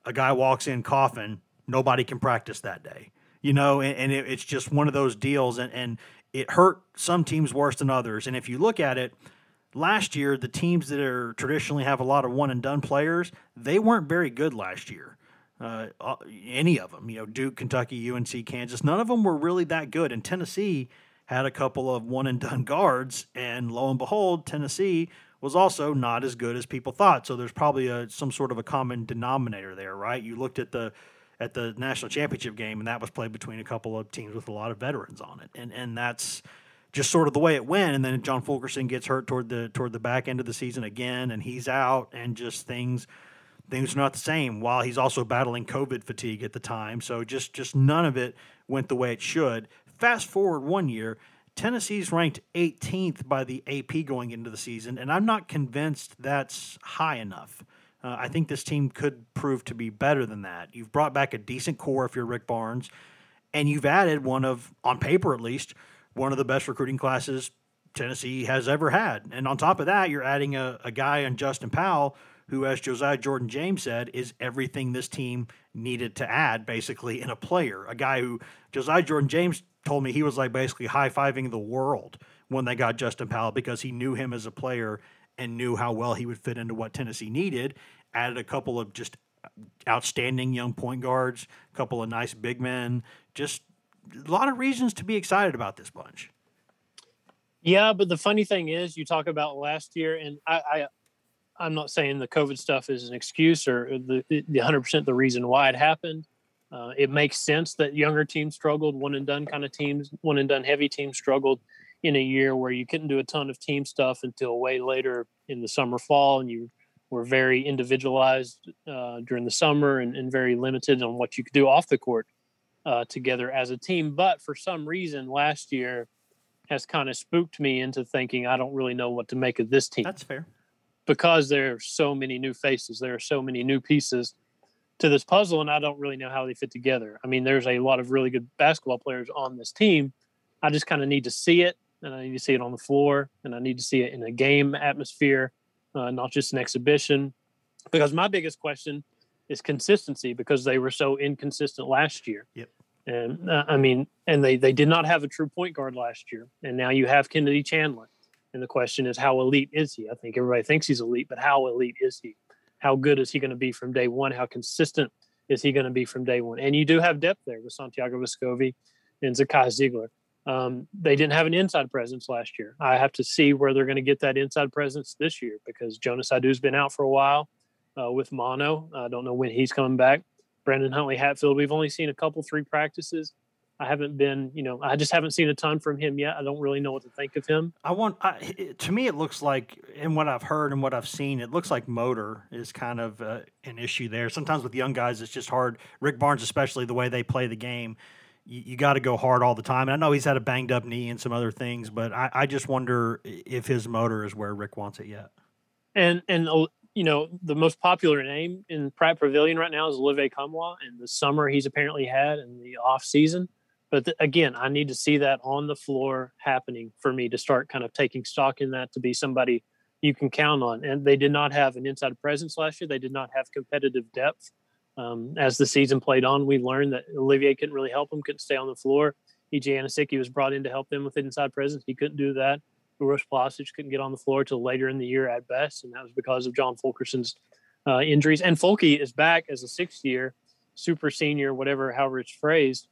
a guy walks in coughing, nobody can practice that day. You know, and, and it, it's just one of those deals, and, and it hurt some teams worse than others. And if you look at it, last year, the teams that are traditionally have a lot of one and done players, they weren't very good last year. Uh, any of them, you know, Duke, Kentucky, UNC, Kansas, none of them were really that good. And Tennessee had a couple of one and done guards, and lo and behold, Tennessee was also not as good as people thought. So there's probably a, some sort of a common denominator there, right? You looked at the at the national championship game, and that was played between a couple of teams with a lot of veterans on it, and and that's just sort of the way it went. And then John Fulkerson gets hurt toward the toward the back end of the season again, and he's out, and just things things are not the same. While he's also battling COVID fatigue at the time, so just just none of it went the way it should. Fast forward one year, Tennessee's ranked 18th by the AP going into the season, and I'm not convinced that's high enough. Uh, I think this team could prove to be better than that. You've brought back a decent core if you're Rick Barnes, and you've added one of, on paper at least, one of the best recruiting classes Tennessee has ever had. And on top of that, you're adding a, a guy in Justin Powell who, as Josiah Jordan James said, is everything this team needed to add basically in a player. A guy who Josiah Jordan James told me he was like basically high fiving the world when they got Justin Powell because he knew him as a player and knew how well he would fit into what Tennessee needed. Added a couple of just outstanding young point guards, a couple of nice big men, just a lot of reasons to be excited about this bunch. Yeah, but the funny thing is, you talk about last year, and I, I I'm not saying the COVID stuff is an excuse or the the 100 percent the reason why it happened. Uh, it makes sense that younger teams struggled, one and done kind of teams, one and done heavy teams struggled in a year where you couldn't do a ton of team stuff until way later in the summer fall, and you were very individualized uh, during the summer and, and, very limited on what you could do off the court uh, together as a team. But for some reason, last year has kind of spooked me into thinking I don't really know what to make of this team. That's fair. Because there are so many new faces, there are so many new pieces to this puzzle, and I don't really know how they fit together. I mean, there's a lot of really good basketball players on this team. I just kind of need to see it, and I need to see it on the floor, and I need to see it in a game atmosphere, uh, not just an exhibition. Because my biggest question is consistency because they were so inconsistent last year. Yep. And uh, I mean, and they they did not have a true point guard last year, and now you have Kennedy Chandler. And the question is, how elite is he? I think everybody thinks he's elite, but how elite is he? How good is he going to be from day one? How consistent is he going to be from day one? And you do have depth there with Santiago Vescovi and Zakai Zeigler. Um, they didn't have an inside presence last year. I have to see where they're going to get that inside presence this year because Jonas Aidoo's been out for a while uh, with mono. I don't know when he's coming back. Brandon Huntley Hatfield, we've only seen a couple, three practices. I haven't been, you know, I just haven't seen a ton from him yet. I don't really know what to think of him. I want, I, to me, it looks like, in what I've heard and what I've seen, it looks like motor is kind of uh, an issue there. Sometimes with young guys, it's just hard. Rick Barnes, especially the way they play the game, you, you got to go hard all the time. And I know he's had a banged up knee and some other things, but I, I just wonder if his motor is where Rick wants it yet. And and you know, the most popular name in Pratt Pavilion right now is Olivier Nkamhoua, and the summer he's apparently had in the off season. But th- again, I need to see that on the floor happening for me to start kind of taking stock in that to be somebody you can count on. And they did not have an inside presence last year. They did not have competitive depth. Um, as the season played on, we learned that Olivier couldn't really help them, couldn't stay on the floor. EJ Anosike was brought in to help them with inside presence. He couldn't do that. Uros Plavsic couldn't get on the floor till later in the year at best, and that was because of John Fulkerson's uh, injuries. And Fulke is back as a sixth year, super senior, whatever, however it's phrased.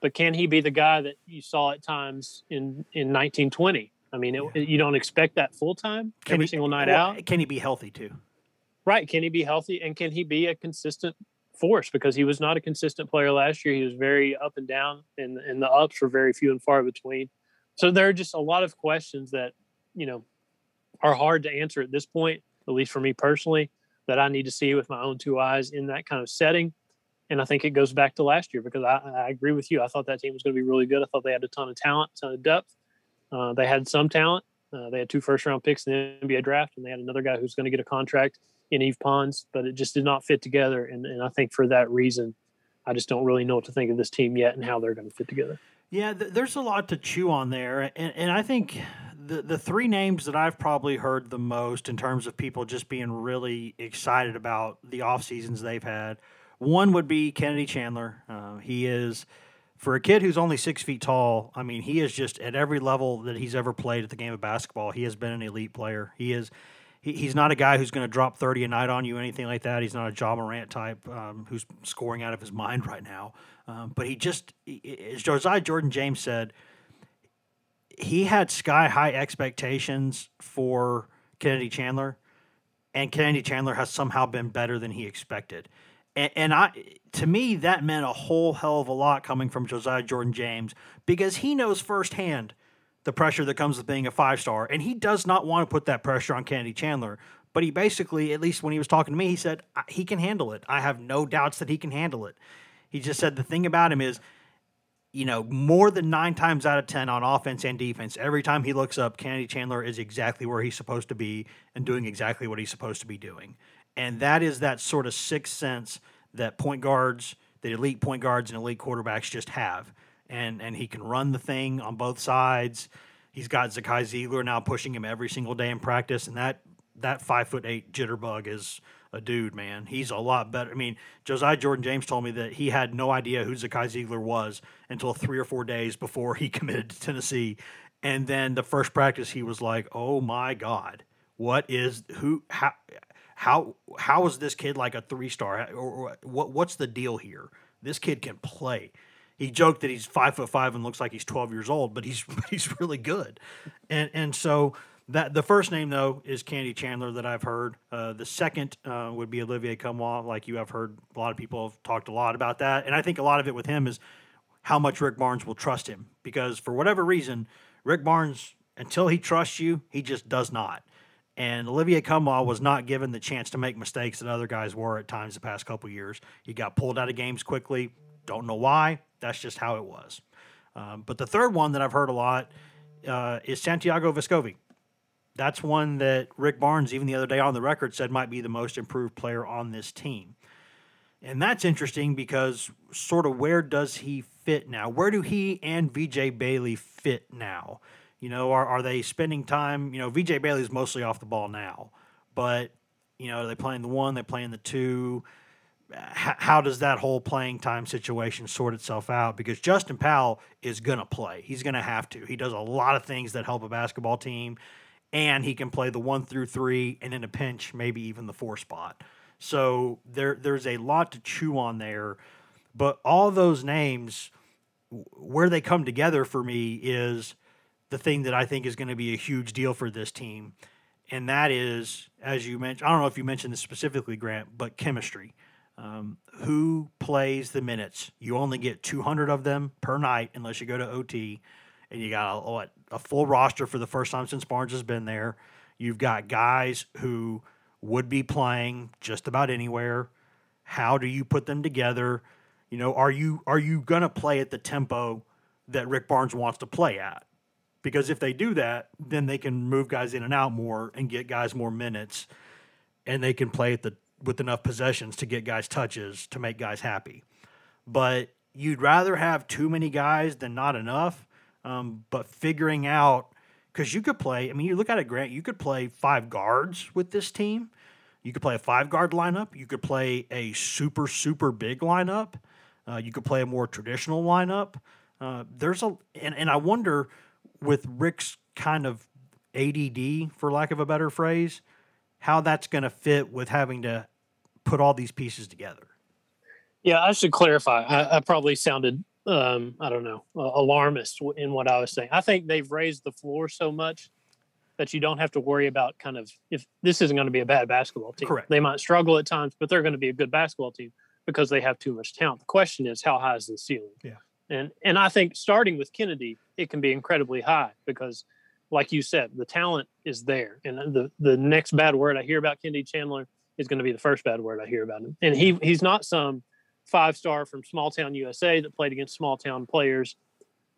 But can he be the guy that you saw at times in in 1920? I mean, it, yeah. you don't expect that full time every he, single night well, out. Can he be healthy too? Right? Can he be healthy, and can he be a consistent force? Because he was not a consistent player last year. He was very up and down, and and the ups were very few and far between. So there are just a lot of questions that, you know, are hard to answer at this point, at least for me personally, that I need to see with my own two eyes in that kind of setting. And I think it goes back to last year because I, I agree with you. I thought that team was going to be really good. I thought they had a ton of talent, ton of depth. Uh, they had some talent. Uh, they had two first round picks in the NBA draft, and they had another guy who's going to get a contract in Yves Pons, but it just did not fit together. And, and I think for that reason, I just don't really know what to think of this team yet and how they're going to fit together. Yeah, th- there's a lot to chew on there, and and I think the the three names that I've probably heard the most in terms of people just being really excited about the off seasons they've had. One would be Kennedy Chandler. Uh, he is for a kid who's only six feet tall. I mean, he is just at every level that he's ever played at the game of basketball. He has been an elite player. He is he, he's not a guy who's going to drop 30 a night on you, anything like that. He's not a Ja Morant type um, who's scoring out of his mind right now. Um, but he just, as Josiah Jordan James said, he had sky high expectations for Kennedy Chandler, and Kennedy Chandler has somehow been better than he expected. And, and I, to me, that meant a whole hell of a lot coming from Josiah Jordan James because he knows firsthand – the pressure that comes with being a five star. And he does not want to put that pressure on Kennedy Chandler. But he basically, at least when he was talking to me, he said he can handle it. I have no doubts that he can handle it. He just said the thing about him is, you know, more than nine times out of 10 on offense and defense, every time he looks up, Kennedy Chandler is exactly where he's supposed to be and doing exactly what he's supposed to be doing. And that is that sort of sixth sense that point guards, that elite point guards and elite quarterbacks just have and and he can run the thing on both sides. He's got Zakai Zeigler now pushing him every single day in practice, and that that five foot eight jitterbug is a dude, man. He's a lot better. I mean, Josiah Jordan James told me that he had no idea who Zakai Zeigler was until three or four days before he committed to Tennessee. And then the first practice, he was like, "Oh my God, what is who? How how how is this kid like a three star? Or, what what's the deal here? This kid can play." He joked that he's five foot five and looks like he's twelve years old, but he's he's really good, and and so that the first name though is Kennedy Chandler that I've heard. Uh, the second uh, would be Olivier Nkamhoua, like you have heard. A lot of people have talked a lot about that, and I think a lot of it with him is how much Rick Barnes will trust him because for whatever reason, Rick Barnes until he trusts you, he just does not. And Olivier Nkamhoua was not given the chance to make mistakes that other guys were at times the past couple years. He got pulled out of games quickly. Don't know why. That's just how it was. Um, but the third one that I've heard a lot uh, is Santiago Vescovi that's one that Rick Barnes, even the other day on the record, said might be the most improved player on this team. And that's interesting because sort of where does he fit now? Where do he and VJ Bailey fit now? You know, are, are they spending time? You know, VJ Bailey's mostly off the ball now, but, you know, are they playing the one, they playing the two? How, how does that whole playing time situation sort itself out? Because Justin Powell is going to play. He's going to have to. He does a lot of things that help a basketball team and he can play the one through three, and in a pinch, maybe even the four spot. So there, there's a lot to chew on there. But all those names, where they come together for me is the thing that I think is going to be a huge deal for this team. And that is, as you mentioned, I don't know if you mentioned this specifically, Grant, but chemistry. Um, who plays the minutes? You only get 200 of them per night unless you go to OT and you got a, what, a full roster for the first time since Barnes has been there. You've got guys who would be playing just about anywhere. How do you put them together? You know, are you are you gonna play at the tempo that Rick Barnes wants to play at? Because if they do that, then they can move guys in and out more and get guys more minutes, and they can play at the with enough possessions to get guys touches to make guys happy. But you'd rather have too many guys than not enough. Um, but figuring out because you could play. I mean, you look at it, Grant. You could play five guards with this team. You could play a five guard lineup. You could play a super super big lineup. Uh, you could play a more traditional lineup. Uh, there's a and, and I wonder with Rick's kind of ADD, for lack of a better phrase, how that's going to fit with having to put all these pieces together. Yeah, I should clarify. I, I probably sounded um, I don't know, uh, alarmist in what I was saying. I think they've raised the floor so much that you don't have to worry about kind of if this isn't going to be a bad basketball team. Correct. They might struggle at times, but they're going to be a good basketball team because they have too much talent. The question is, how high is the ceiling? Yeah. And and I think starting with Kennedy, it can be incredibly high because, like you said, the talent is there. And the the next bad word I hear about Kennedy Chandler is going to be the first bad word I hear about him. And he he's not some five star from small town USA that played against small town players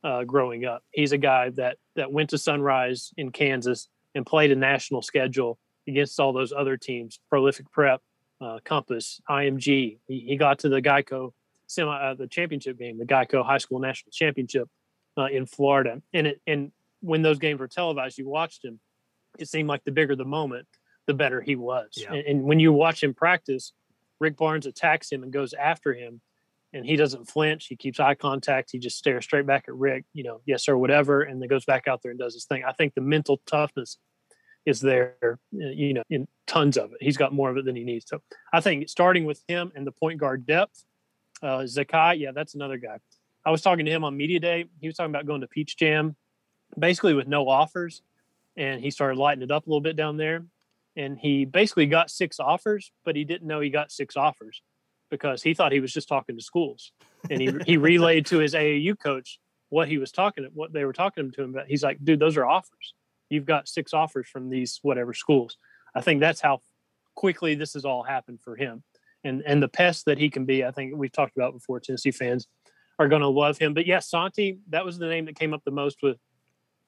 uh, growing up. He's a guy that that went to Sunrise in Kansas and played a national schedule against all those other teams, Prolific Prep, uh, Compass, IMG. He, he, got to the Geico semi uh, the championship game, the Geico High School National Championship uh, in Florida. And it and when those games were televised, you watched him. It seemed like the bigger the moment, the better he was. Yeah. And, and when you watch him practice, Rick Barnes attacks him and goes after him, and he doesn't flinch. He keeps eye contact. He just stares straight back at Rick, you know, yes sir, whatever, and then goes back out there and does his thing. I think the mental toughness is there, uh, you know, in tons of it. He's got more of it than he needs. So I think starting with him and the point guard depth, uh, Zakai, yeah, that's another guy. I was talking to him on media day. He was talking about going to Peach Jam, basically with no offers, and he started lighting it up a little bit down there and he basically got six offers, but he didn't know he got six offers because he thought he was just talking to schools. And he he relayed to his AAU coach what he was talking what they were talking to him about. He's like, dude, those are offers. You've got six offers from these whatever schools. I think that's how quickly this has all happened for him. And and the pest that he can be, I think we've talked about before. Tennessee fans are going to love him. But yes, yeah, Santi, that was the name that came up the most with.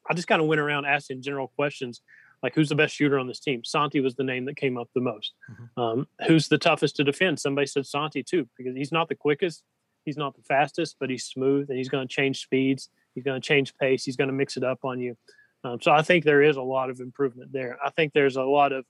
I just kind of went around asking general questions like who's the best shooter on this team? Santi was the name that came up the most. Mm-hmm. Um, who's the toughest to defend? Somebody said Santi too, because he's not the quickest, he's not the fastest, but he's smooth and he's going to change speeds. He's going to change pace. He's going to mix it up on you. Um, so I think there is a lot of improvement there. I think there's a lot of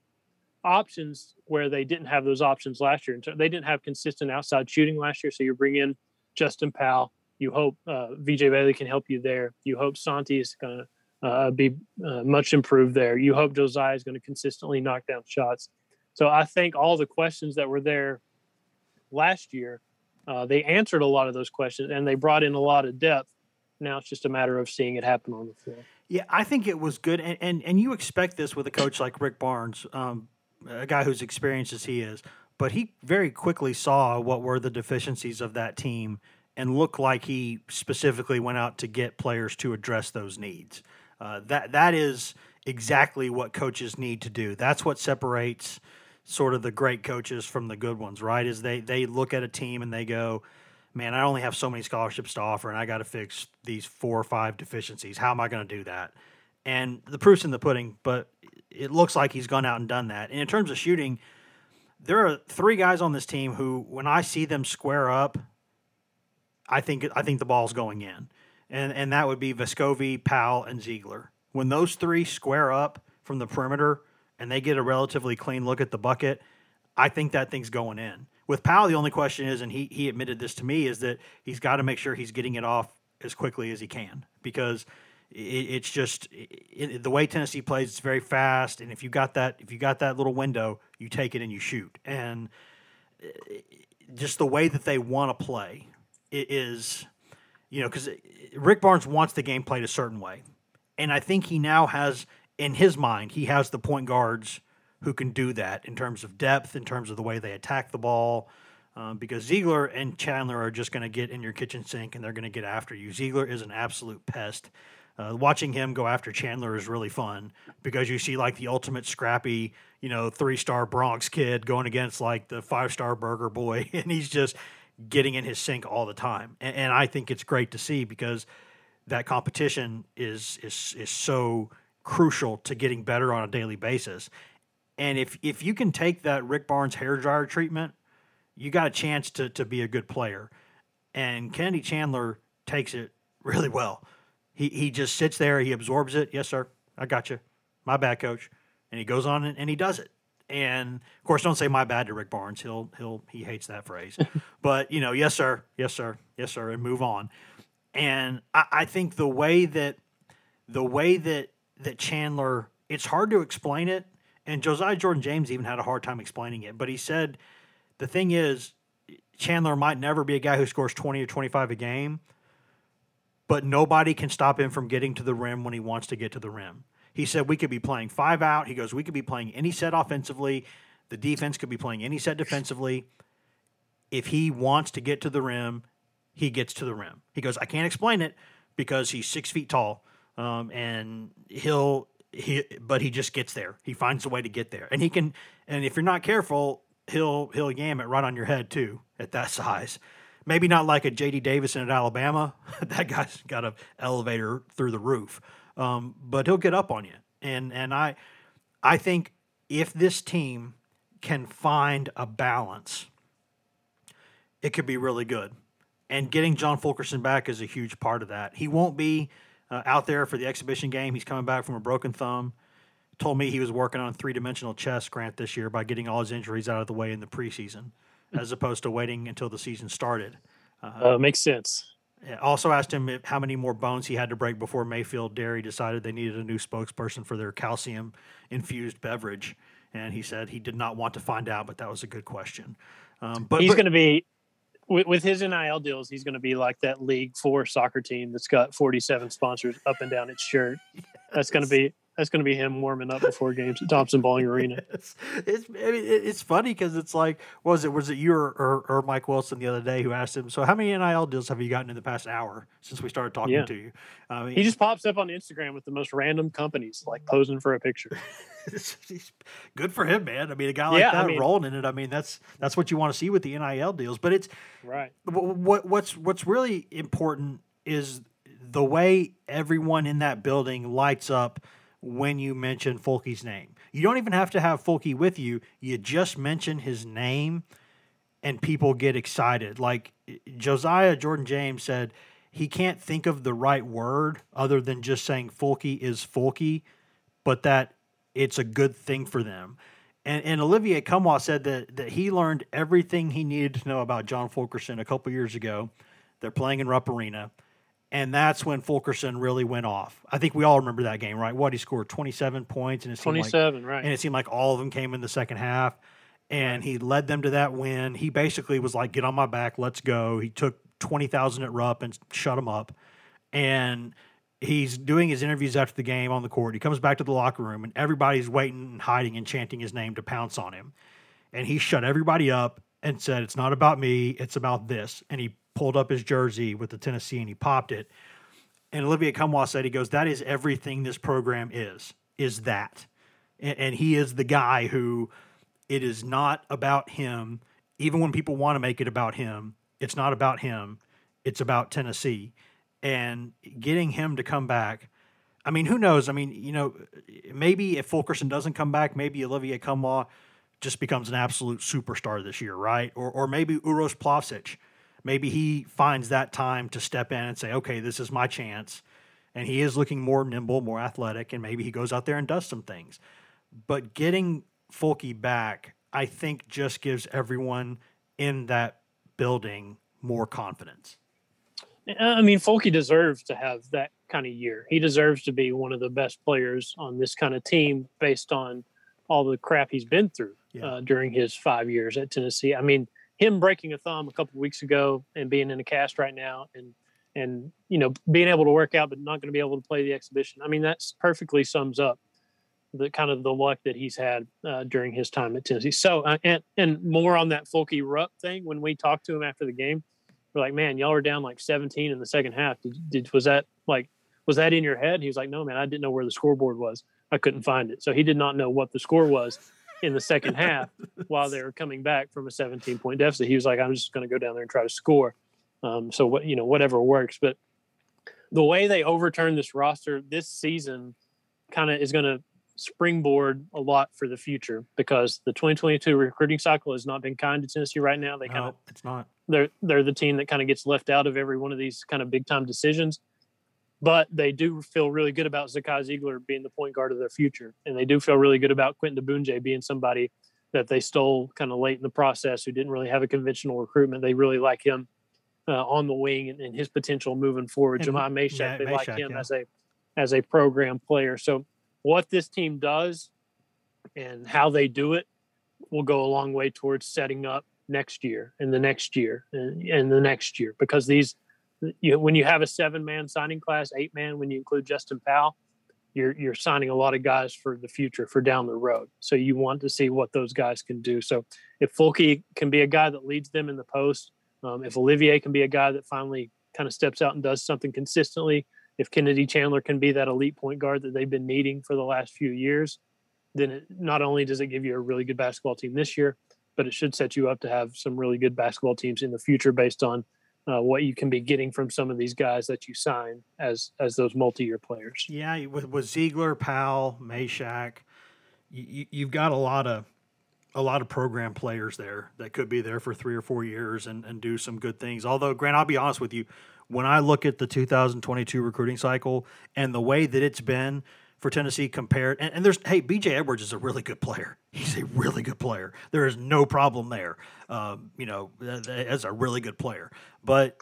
options where they didn't have those options last year. And so they didn't have consistent outside shooting last year. So you bring in Justin Powell. You hope uh, VJ Bailey can help you there. You hope Santi is going to uh, be uh, much improved there. You hope Josiah is going to consistently knock down shots. So I think all the questions that were there last year, uh, they answered a lot of those questions and they brought in a lot of depth. Now it's just a matter of seeing it happen on the floor. Yeah, I think it was good, and and, and you expect this with a coach like Rick Barnes, um, a guy who's experienced as he is, but he very quickly saw what were the deficiencies of that team and looked like he specifically went out to get players to address those needs. Uh, that that is exactly what coaches need to do. That's what separates sort of the great coaches from the good ones, right? Is they they look at a team and they go, man, I only have so many scholarships to offer, and I got to fix these four or five deficiencies. How am I going to do that? And the proof's in the pudding, but it looks like he's gone out and done that. And in terms of shooting, there are three guys on this team who, when I see them square up, I think I think the ball's going in, and and that would be Vescovi, Powell, and Zeigler. When those three square up from the perimeter and they get a relatively clean look at the bucket, I think that thing's going in. With Powell, the only question is, and he he admitted this to me, is that he's got to make sure he's getting it off as quickly as he can because it's just it, the way Tennessee plays. It's very fast, and if you got that if you got that little window, you take it and you shoot. And just the way that they want to play is, you know, because Rick Barnes wants the game played a certain way, and I think he now has in his mind he has the point guards who can do that in terms of depth, in terms of the way they attack the ball. Um, because Zeigler and Chandler are just going to get in your kitchen sink and they're going to get after you. Zeigler is an absolute pest. Uh, watching him go after Chandler is really fun because you see like the ultimate scrappy, you know, three star Bronx kid going against like the five star burger boy, and he's just getting in his sink all the time. And, and I think it's great to see because that competition is is is so crucial to getting better on a daily basis. And if if you can take that Rick Barnes hair dryer treatment, you got a chance to to be a good player. And Kennedy Chandler takes it really well. He he just sits there, he absorbs it. Yes, sir. I got you. My bad, coach. And he goes on and, and he does it. And of course, don't say my bad to Rick Barnes. He'll he'll he hates that phrase. but you know, yes, sir, yes, sir, yes, sir, and move on. And I, I think the way that the way that that Chandler, it's hard to explain it and Josiah Jordan James even had a hard time explaining it. But he said the thing is, Chandler might never be a guy who scores 20 or 25 a game, but nobody can stop him from getting to the rim when he wants to get to the rim. He said we could be playing five out. He goes, we could be playing any set offensively. The defense could be playing any set defensively. If he wants to get to the rim, he gets to the rim. He goes, I can't explain it because he's six feet tall, um, and he'll he but he just gets there. He finds a way to get there, and he can. And if you're not careful, he'll he'll yam it right on your head too at that size. Maybe not like a J.D. Davison at Alabama. that guy's got an elevator through the roof, um, but he'll get up on you. And and I I think if this team can find a balance, it could be really good. And getting John Fulkerson back is a huge part of that. He won't be uh, out there for the exhibition game. He's coming back from a broken thumb. Told me he was working on three dimensional chess grant this year by getting all his injuries out of the way in the preseason, as opposed to waiting until the season started. Uh, uh, makes sense. Also asked him if, how many more bones he had to break before Mayfield Dairy decided they needed a new spokesperson for their calcium infused beverage, and he said he did not want to find out, but that was a good question. Um, but he's going to be with, with his NIL deals, he's going to be like that League Four soccer team that's got 47 sponsors up and down its shirt. Yes. That's going to be that's going to be him warming up before games at Thompson-Boling Arena. It's, it's, I mean, it's funny because it's like, was it was it you or, or, or, Mike Wilson the other day who asked him? So, how many NIL deals have you gotten in the past hour since we started talking yeah. to you? I mean, he just pops up on Instagram with the most random companies, like posing for a picture. good for him, man. I mean, a guy like yeah, that I mean, rolling in it. I mean, that's that's what you want to see with the NIL deals. But it's right. What what's what's really important is the way everyone in that building lights up when you mention Fulke's name. You don't even have to have Fulke with you. You just mention his name and people get excited. Like Josiah Jordan James said, he can't think of the right word other than just saying Fulke is Fulke, but that it's a good thing for them. And, and Olivier Nkamhoua said that, that he learned everything he needed to know about John Fulkerson a couple years ago. They're playing in Rupp Arena. And that's when Fulkerson really went off. I think we all remember that game, right? What he scored 27 points, and it seemed 27, like, right? And it seemed like all of them came in the second half, and he led them to that win. He basically was like, "Get on my back, let's go." He took 20,000 at Rupp and shut them up, and he's doing his interviews after the game on the court. He comes back to the locker room, and everybody's waiting and hiding and chanting his name to pounce on him, and he shut everybody up and said, "It's not about me, it's about this," and he pulled up his jersey with the Tennessee and he popped it. And Olivier Nkamhoua said, he goes, that is everything this program is, is that. And, and, he is the guy who it is not about him. Even when people want to make it about him, it's not about him. It's about Tennessee. And getting him to come back, I mean, who knows? I mean, you know, maybe if Fulkerson doesn't come back, maybe Olivier Nkamhoua just becomes an absolute superstar this year, right? Or, or maybe Uros Plavsic – maybe he finds that time to step in and say, okay, this is my chance. And he is looking more nimble, more athletic, and maybe he goes out there and does some things. But getting Fulky back, I think, just gives everyone in that building more confidence. I mean, Fulky deserves to have that kind of year. He deserves to be one of the best players on this kind of team based on all the crap he's been through yeah. uh, during his five years at Tennessee. I mean, him breaking a thumb a couple weeks ago and being in a cast right now and and you know being able to work out but not going to be able to play the exhibition. I mean that's perfectly sums up the kind of the luck that he's had uh, during his time at Tennessee. So uh, and and more on that Fulky Rupp thing when we talked to him after the game, we're like, man, y'all were down like 17 in the second half. Did, did was that like was that in your head? He was like, no, man, I didn't know where the scoreboard was. I couldn't find it. So he did not know what the score was in the second half while they were coming back from a 17 point deficit. He was like, I'm just going to go down there and try to score. Um, so what, you know, whatever works. But the way they overturned this roster this season kind of is going to springboard a lot for the future because the 2022 recruiting cycle has not been kind to Tennessee right now. They kind of, it's not, they're, they're the team that kind of gets left out of every one of these kind of big time decisions but they do feel really good about Zakai Zeigler being the point guard of their future. And they do feel really good about Quinton Diboundje being somebody that they stole kind of late in the process who didn't really have a conventional recruitment. They really like him uh, on the wing and, and, his potential moving forward. And, Jahmai Mashack, yeah, they like him yeah. as a as a program player. So what this team does and how they do it will go a long way towards setting up next year and the next year and, and the next year because these – you when you have a seven man signing class, eight man when you include Justin Powell, you're you're signing a lot of guys for the future for down the road. So you want to see what those guys can do. So if Fulky can be a guy that leads them in the post, um, if Olivier can be a guy that finally kind of steps out and does something consistently, if Kennedy Chandler can be that elite point guard that they've been needing for the last few years, then it, not only does it give you a really good basketball team this year, but it should set you up to have some really good basketball teams in the future based on uh, what you can be getting from some of these guys that you sign as as those multi-year players. Yeah, with, with Zeigler, Powell, Mashack, you, you've got a lot of a lot of program players there that could be there for three or four years and, and do some good things. Although, Grant, I'll be honest with you, when I look at the 2022 recruiting cycle and the way that it's been – for Tennessee compared. And, and, there's, hey, BJ Edwards is a really good player. He's a really good player. There is no problem there. Um, you know, as a really good player. But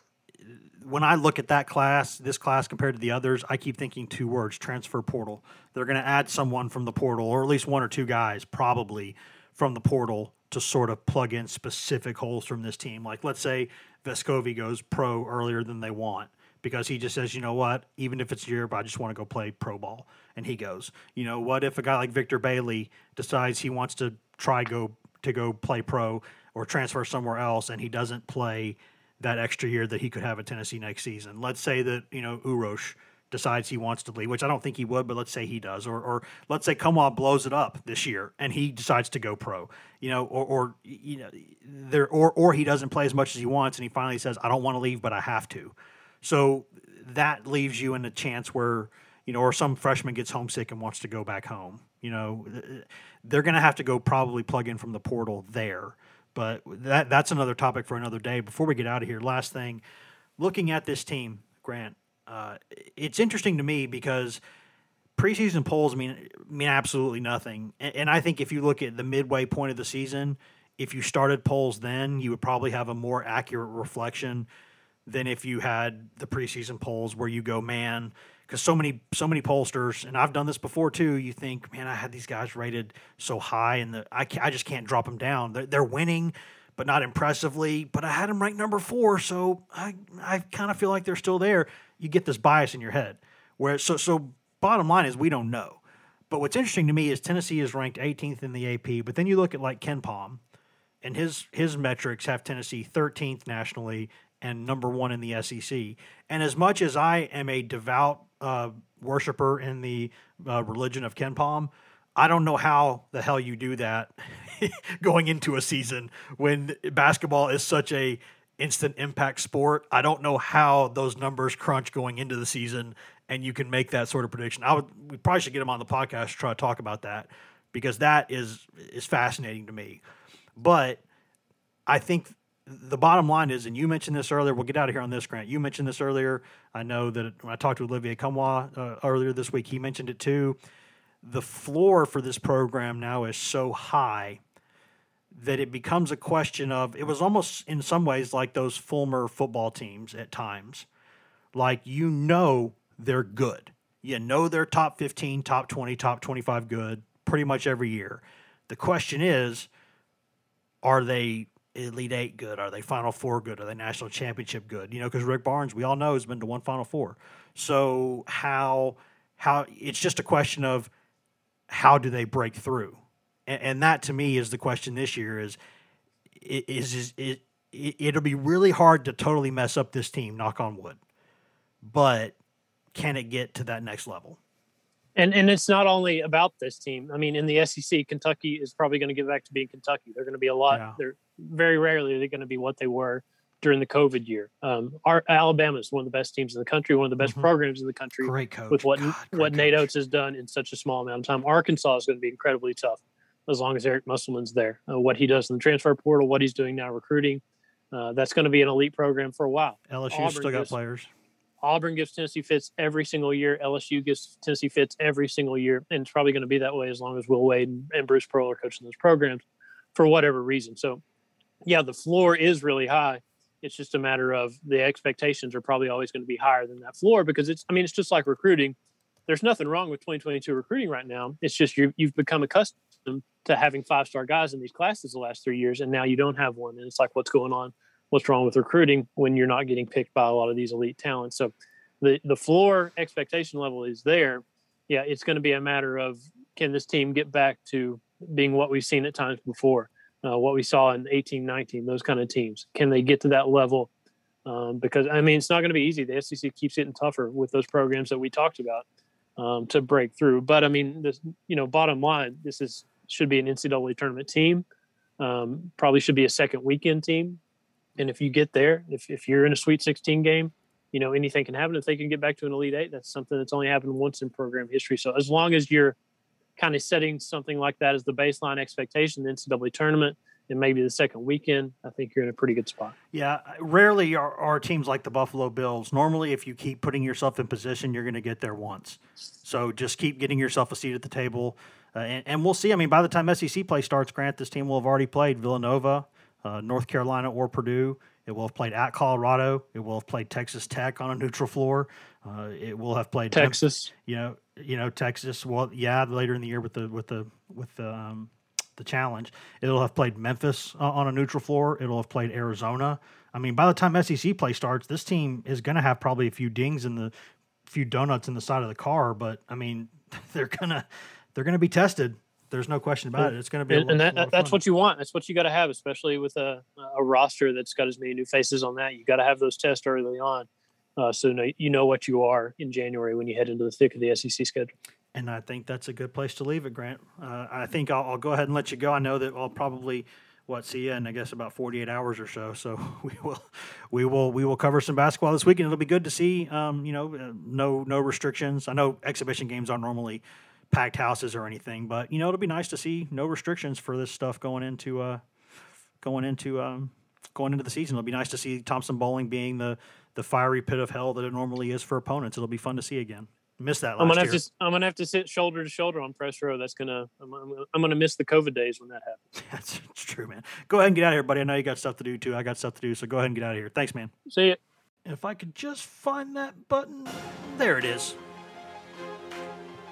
when I look at that class, this class compared to the others, I keep thinking two words transfer portal. They're going to add someone from the portal, or at least one or two guys probably from the portal to sort of plug in specific holes from this team. Like, let's say Vescovi goes pro earlier than they want because he just says, you know what, even if it's Europe, I just want to go play pro ball. And he goes, you know, what if a guy like Victor Bailey decides he wants to try go to go play pro or transfer somewhere else, and he doesn't play that extra year that he could have at Tennessee next season. Let's say that you know Urosh decides he wants to leave, which I don't think he would, but let's say he does, or, or let's say Nkamhoua blows it up this year and he decides to go pro, you know, or, or you know, there, or or he doesn't play as much as he wants and he finally says, I don't want to leave, but I have to. So that leaves you in a chance where you know, or some freshman gets homesick and wants to go back home. You know, they're going to have to go probably plug in from the portal there. But that that's another topic for another day. Before we get out of here, last thing, looking at this team, Grant, uh, it's interesting to me because preseason polls mean mean absolutely nothing. And, and, I think if you look at the midway point of the season, if you started polls then, you would probably have a more accurate reflection than if you had the preseason polls where you go, man, because so many so many pollsters, and I've done this before too. You think, man, I had these guys rated so high, and the, I I just can't drop them down. They're, they're winning, but not impressively. But I had them ranked number four, so I I kind of feel like they're still there. You get this bias in your head. Where so so bottom line is we don't know. But what's interesting to me is Tennessee is ranked 18th in the AP, but then you look at like KenPom, and his his metrics have Tennessee 13th nationally and number one in the SEC. And as much as I am a devout uh, worshiper in the uh, religion of KenPom, I don't know how the hell you do that going into a season when basketball is such a instant impact sport. I don't know how those numbers crunch going into the season and you can make that sort of prediction. I would we probably should get him on the podcast to try to talk about that because that is is fascinating to me. But I think the bottom line is, and you mentioned this earlier. We'll get out of here on this, Grant. You mentioned this earlier. I know that when I talked to Olivier Nkamhoua uh, earlier this week, he mentioned it too. The floor for this program now is so high that it becomes a question of. It was almost in some ways like those Fulmer football teams at times. Like you know they're good. You know they're top 15, top 20, top 25 good pretty much every year. The question is, are they Elite Eight good? Are they Final Four good? Are they National Championship good? You know, because Rick Barnes, we all know, has been to one Final Four. So how how it's just a question of how do they break through, and, and that to me is the question this year. Is is is it, it it'll be really hard to totally mess up this team. Knock on wood, but can it get to that next level? And and it's not only about this team. I mean, in the SEC, Kentucky is probably going to get back to being Kentucky. They're going to be a lot. Yeah. They're very rarely they're going to be what they were during the COVID year. Um, our Alabama is one of the best teams in the country, one of the best mm-hmm. programs in the country. Great coach. With what God, what coach. Nate Oats has done in such a small amount of time, Arkansas is going to be incredibly tough as long as Eric Musselman's there. Uh, what he does in the transfer portal, what he's doing now recruiting, uh, that's going to be an elite program for a while. LSU still got players. Auburn gives Tennessee fits every single year. LSU gives Tennessee fits every single year, and it's probably going to be that way as long as Will Wade and, and Bruce Pearl are coaching those programs for whatever reason. So, yeah, the floor is really high. It's just a matter of the expectations are probably always going to be higher than that floor because it's. I mean, it's just like recruiting. There's nothing wrong with 2022 recruiting right now. It's just you you've become accustomed to having five star guys in these classes the last three years, and now you don't have one, and it's like what's going on what's wrong with recruiting when you're not getting picked by a lot of these elite talents. So the the floor expectation level is there. Yeah, it's going to be a matter of can this team get back to being what we've seen at times before, uh, what we saw in 18, 19, those kind of teams. Can they get to that level? Um, because I mean, it's not going to be easy. The SEC keeps getting tougher with those programs that we talked about um, to break through. But I mean, this you know, bottom line, this is should be an NCAA tournament team. Um, probably should be a second weekend team. And if you get there, if, if you're in a Sweet 16 game, you know anything can happen. If they can get back to an Elite Eight, that's something that's only happened once in program history. So as long as you're kind of setting something like that as the baseline expectation, the NCAA tournament, and maybe the second weekend, I think you're in a pretty good spot. Yeah, rarely are, are teams like the Buffalo Bills. Normally, if you keep putting yourself in position, you're going to get there once. So just keep getting yourself a seat at the table, uh, and, and, we'll see. I mean, by the time SEC play starts, Grant, this team will have already played Villanova, uh, North Carolina or Purdue. It will have played at Colorado. It will have played Texas Tech on a neutral floor. Uh, it will have played Texas. you know, you know Texas. Well, yeah, later in the year with the with the with the um, the challenge, it'll have played Memphis uh, on a neutral floor. It'll have played Arizona. I mean, by the time SEC play starts, this team is going to have probably a few dings in the few donuts in the side of the car. But I mean, they're gonna they're gonna be tested there's no question about it. It's going to be, and, and that, that's what you want. That's what you got to have, especially with a, a roster that's got as many new faces on that. You got to have those tests early on, uh, so you know what you are in January when you head into the thick of the SEC schedule. And I think that's a good place to leave it, Grant. Uh, I think I'll, I'll, go ahead and let you go. I know that I'll probably what see you in I guess about 48 hours or so. So we will we will we will cover some basketball this weekend. It'll be good to see. Um, you know, uh, no no restrictions. I know exhibition games are normally packed houses or anything. But you know, it'll be nice to see no restrictions for this stuff going into uh, going into um, going into the season. It'll be nice to see Thompson-Boling being the the fiery pit of hell that it normally is for opponents. It'll be fun to see again. Miss that last I'm gonna year. have to. I'm gonna have to sit shoulder to shoulder on press row. That's gonna. I'm, I'm, I'm gonna miss the COVID days when that happens. That's it's true, man. Go ahead and get out of here, buddy. I know you got stuff to do too. I got stuff to do, so go ahead and get out of here. Thanks, man. See it. If I could just find that button, there it is.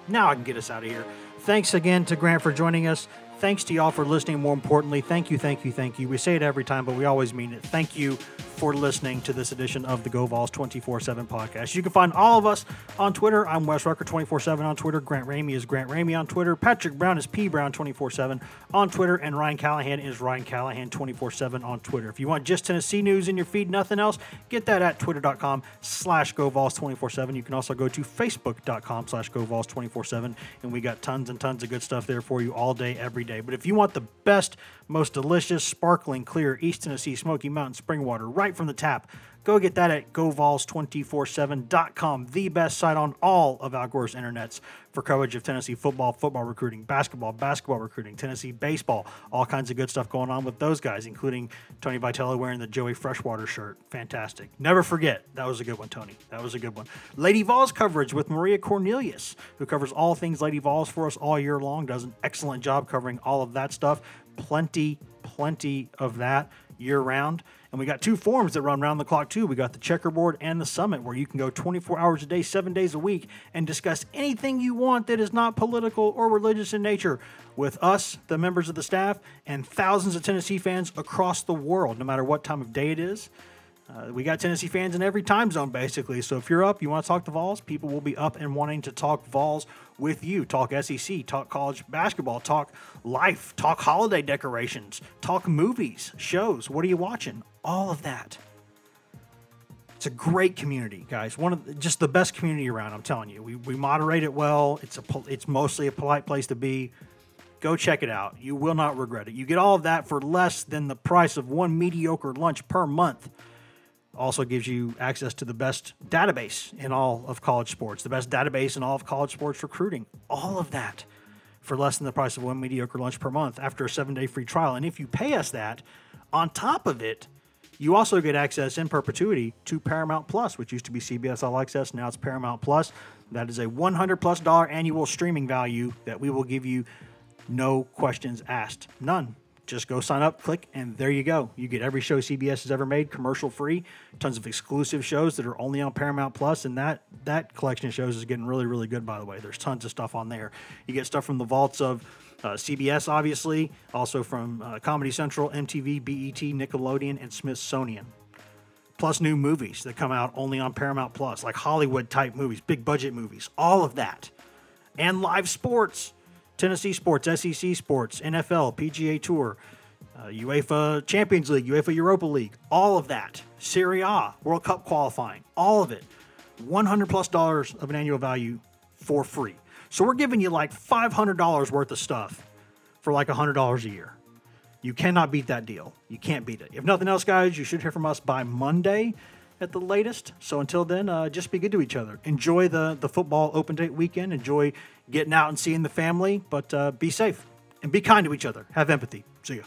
Now I can get us out of here. Thanks again to Grant for joining us. Thanks to y'all for listening. More importantly, thank you, thank you, thank you. We say it every time, but we always mean it. Thank you for listening to this edition of the Go Vols 24 7 podcast. You can find all of us on Twitter. I'm Wes Rucker 24 7 on Twitter. Grant Ramey is Grant Ramey on Twitter. Patrick Brown is P Brown 24 7 on Twitter. And Ryan Callahan is Ryan Callahan 24 7 on Twitter. If you want just Tennessee news in your feed, nothing else, get that at twitter.com slash GoVols 24 7. You can also go to facebook.com slash GoVols 24 7. And we got tons and tons of good stuff there for you all day, every day. But if you want the best, most delicious, sparkling, clear East Tennessee Smoky Mountain spring water right from the tap, go get that at GoVols247.com, the best site on all of Al Gore's internets for coverage of Tennessee football, football recruiting, basketball, basketball recruiting, Tennessee baseball, all kinds of good stuff going on with those guys, including Tony Vitello wearing the Joey Freshwater shirt. Fantastic. Never forget, that was a good one, Tony. That was a good one. Lady Vols coverage with Maria Cornelius, who covers all things Lady Vols for us all year long, does an excellent job covering all of that stuff. Plenty, plenty of that year round. And we got two forums that run round the clock too. We got the checkerboard and the summit, where you can go 24 hours a day, seven days a week, and discuss anything you want that is not political or religious in nature with us, the members of the staff, and thousands of Tennessee fans across the world, no matter what time of day it is. Uh, we got Tennessee fans in every time zone, basically. So if you're up, you want to talk to Vols, people will be up and wanting to talk Vols with you. Talk SEC, talk college basketball, talk life, talk holiday decorations, talk movies, shows. What are you watching? All of that. It's a great community, guys. One of the, just the best community around. I'm telling you. We, we moderate it well. It's a it's mostly a polite place to be. Go check it out. You will not regret it. You get all of that for less than the price of one mediocre lunch per month also gives you access to the best database in all of college sports, the best database in all of college sports recruiting, all of that for less than the price of one mediocre lunch per month after a seven day free trial. And if you pay us that, on top of it, you also get access in perpetuity to Paramount Plus, which used to be CBS All Access. Now it's Paramount Plus. That is a 100 plus dollar annual streaming value that we will give you no questions asked. None just go sign up, click, and there you go. You get every show CBS has ever made, commercial free. Tons of exclusive shows that are only on Paramount Plus, and that that collection of shows is getting really, really good. By the way, there's tons of stuff on there. You get stuff from the vaults of uh, CBS, obviously, also from uh, Comedy Central, MTV, BET, Nickelodeon, and Smithsonian. Plus new movies that come out only on Paramount Plus, like Hollywood type movies, big budget movies, all of that, and live sports. Tennessee sports, SEC sports, NFL, PGA Tour, uh, UEFA Champions League, UEFA Europa League, all of that. Serie A, World Cup qualifying, all of it. 100 plus dollars of an annual value for free. So we're giving you like $500 worth of stuff for like $100 a year. You cannot beat that deal. You can't beat it. If nothing else, guys, you should hear from us by Monday at the latest. So until then, uh, just be good to each other. Enjoy the the football open date weekend. Enjoy getting out and seeing the family, but uh, be safe and be kind to each other. Have empathy. See ya.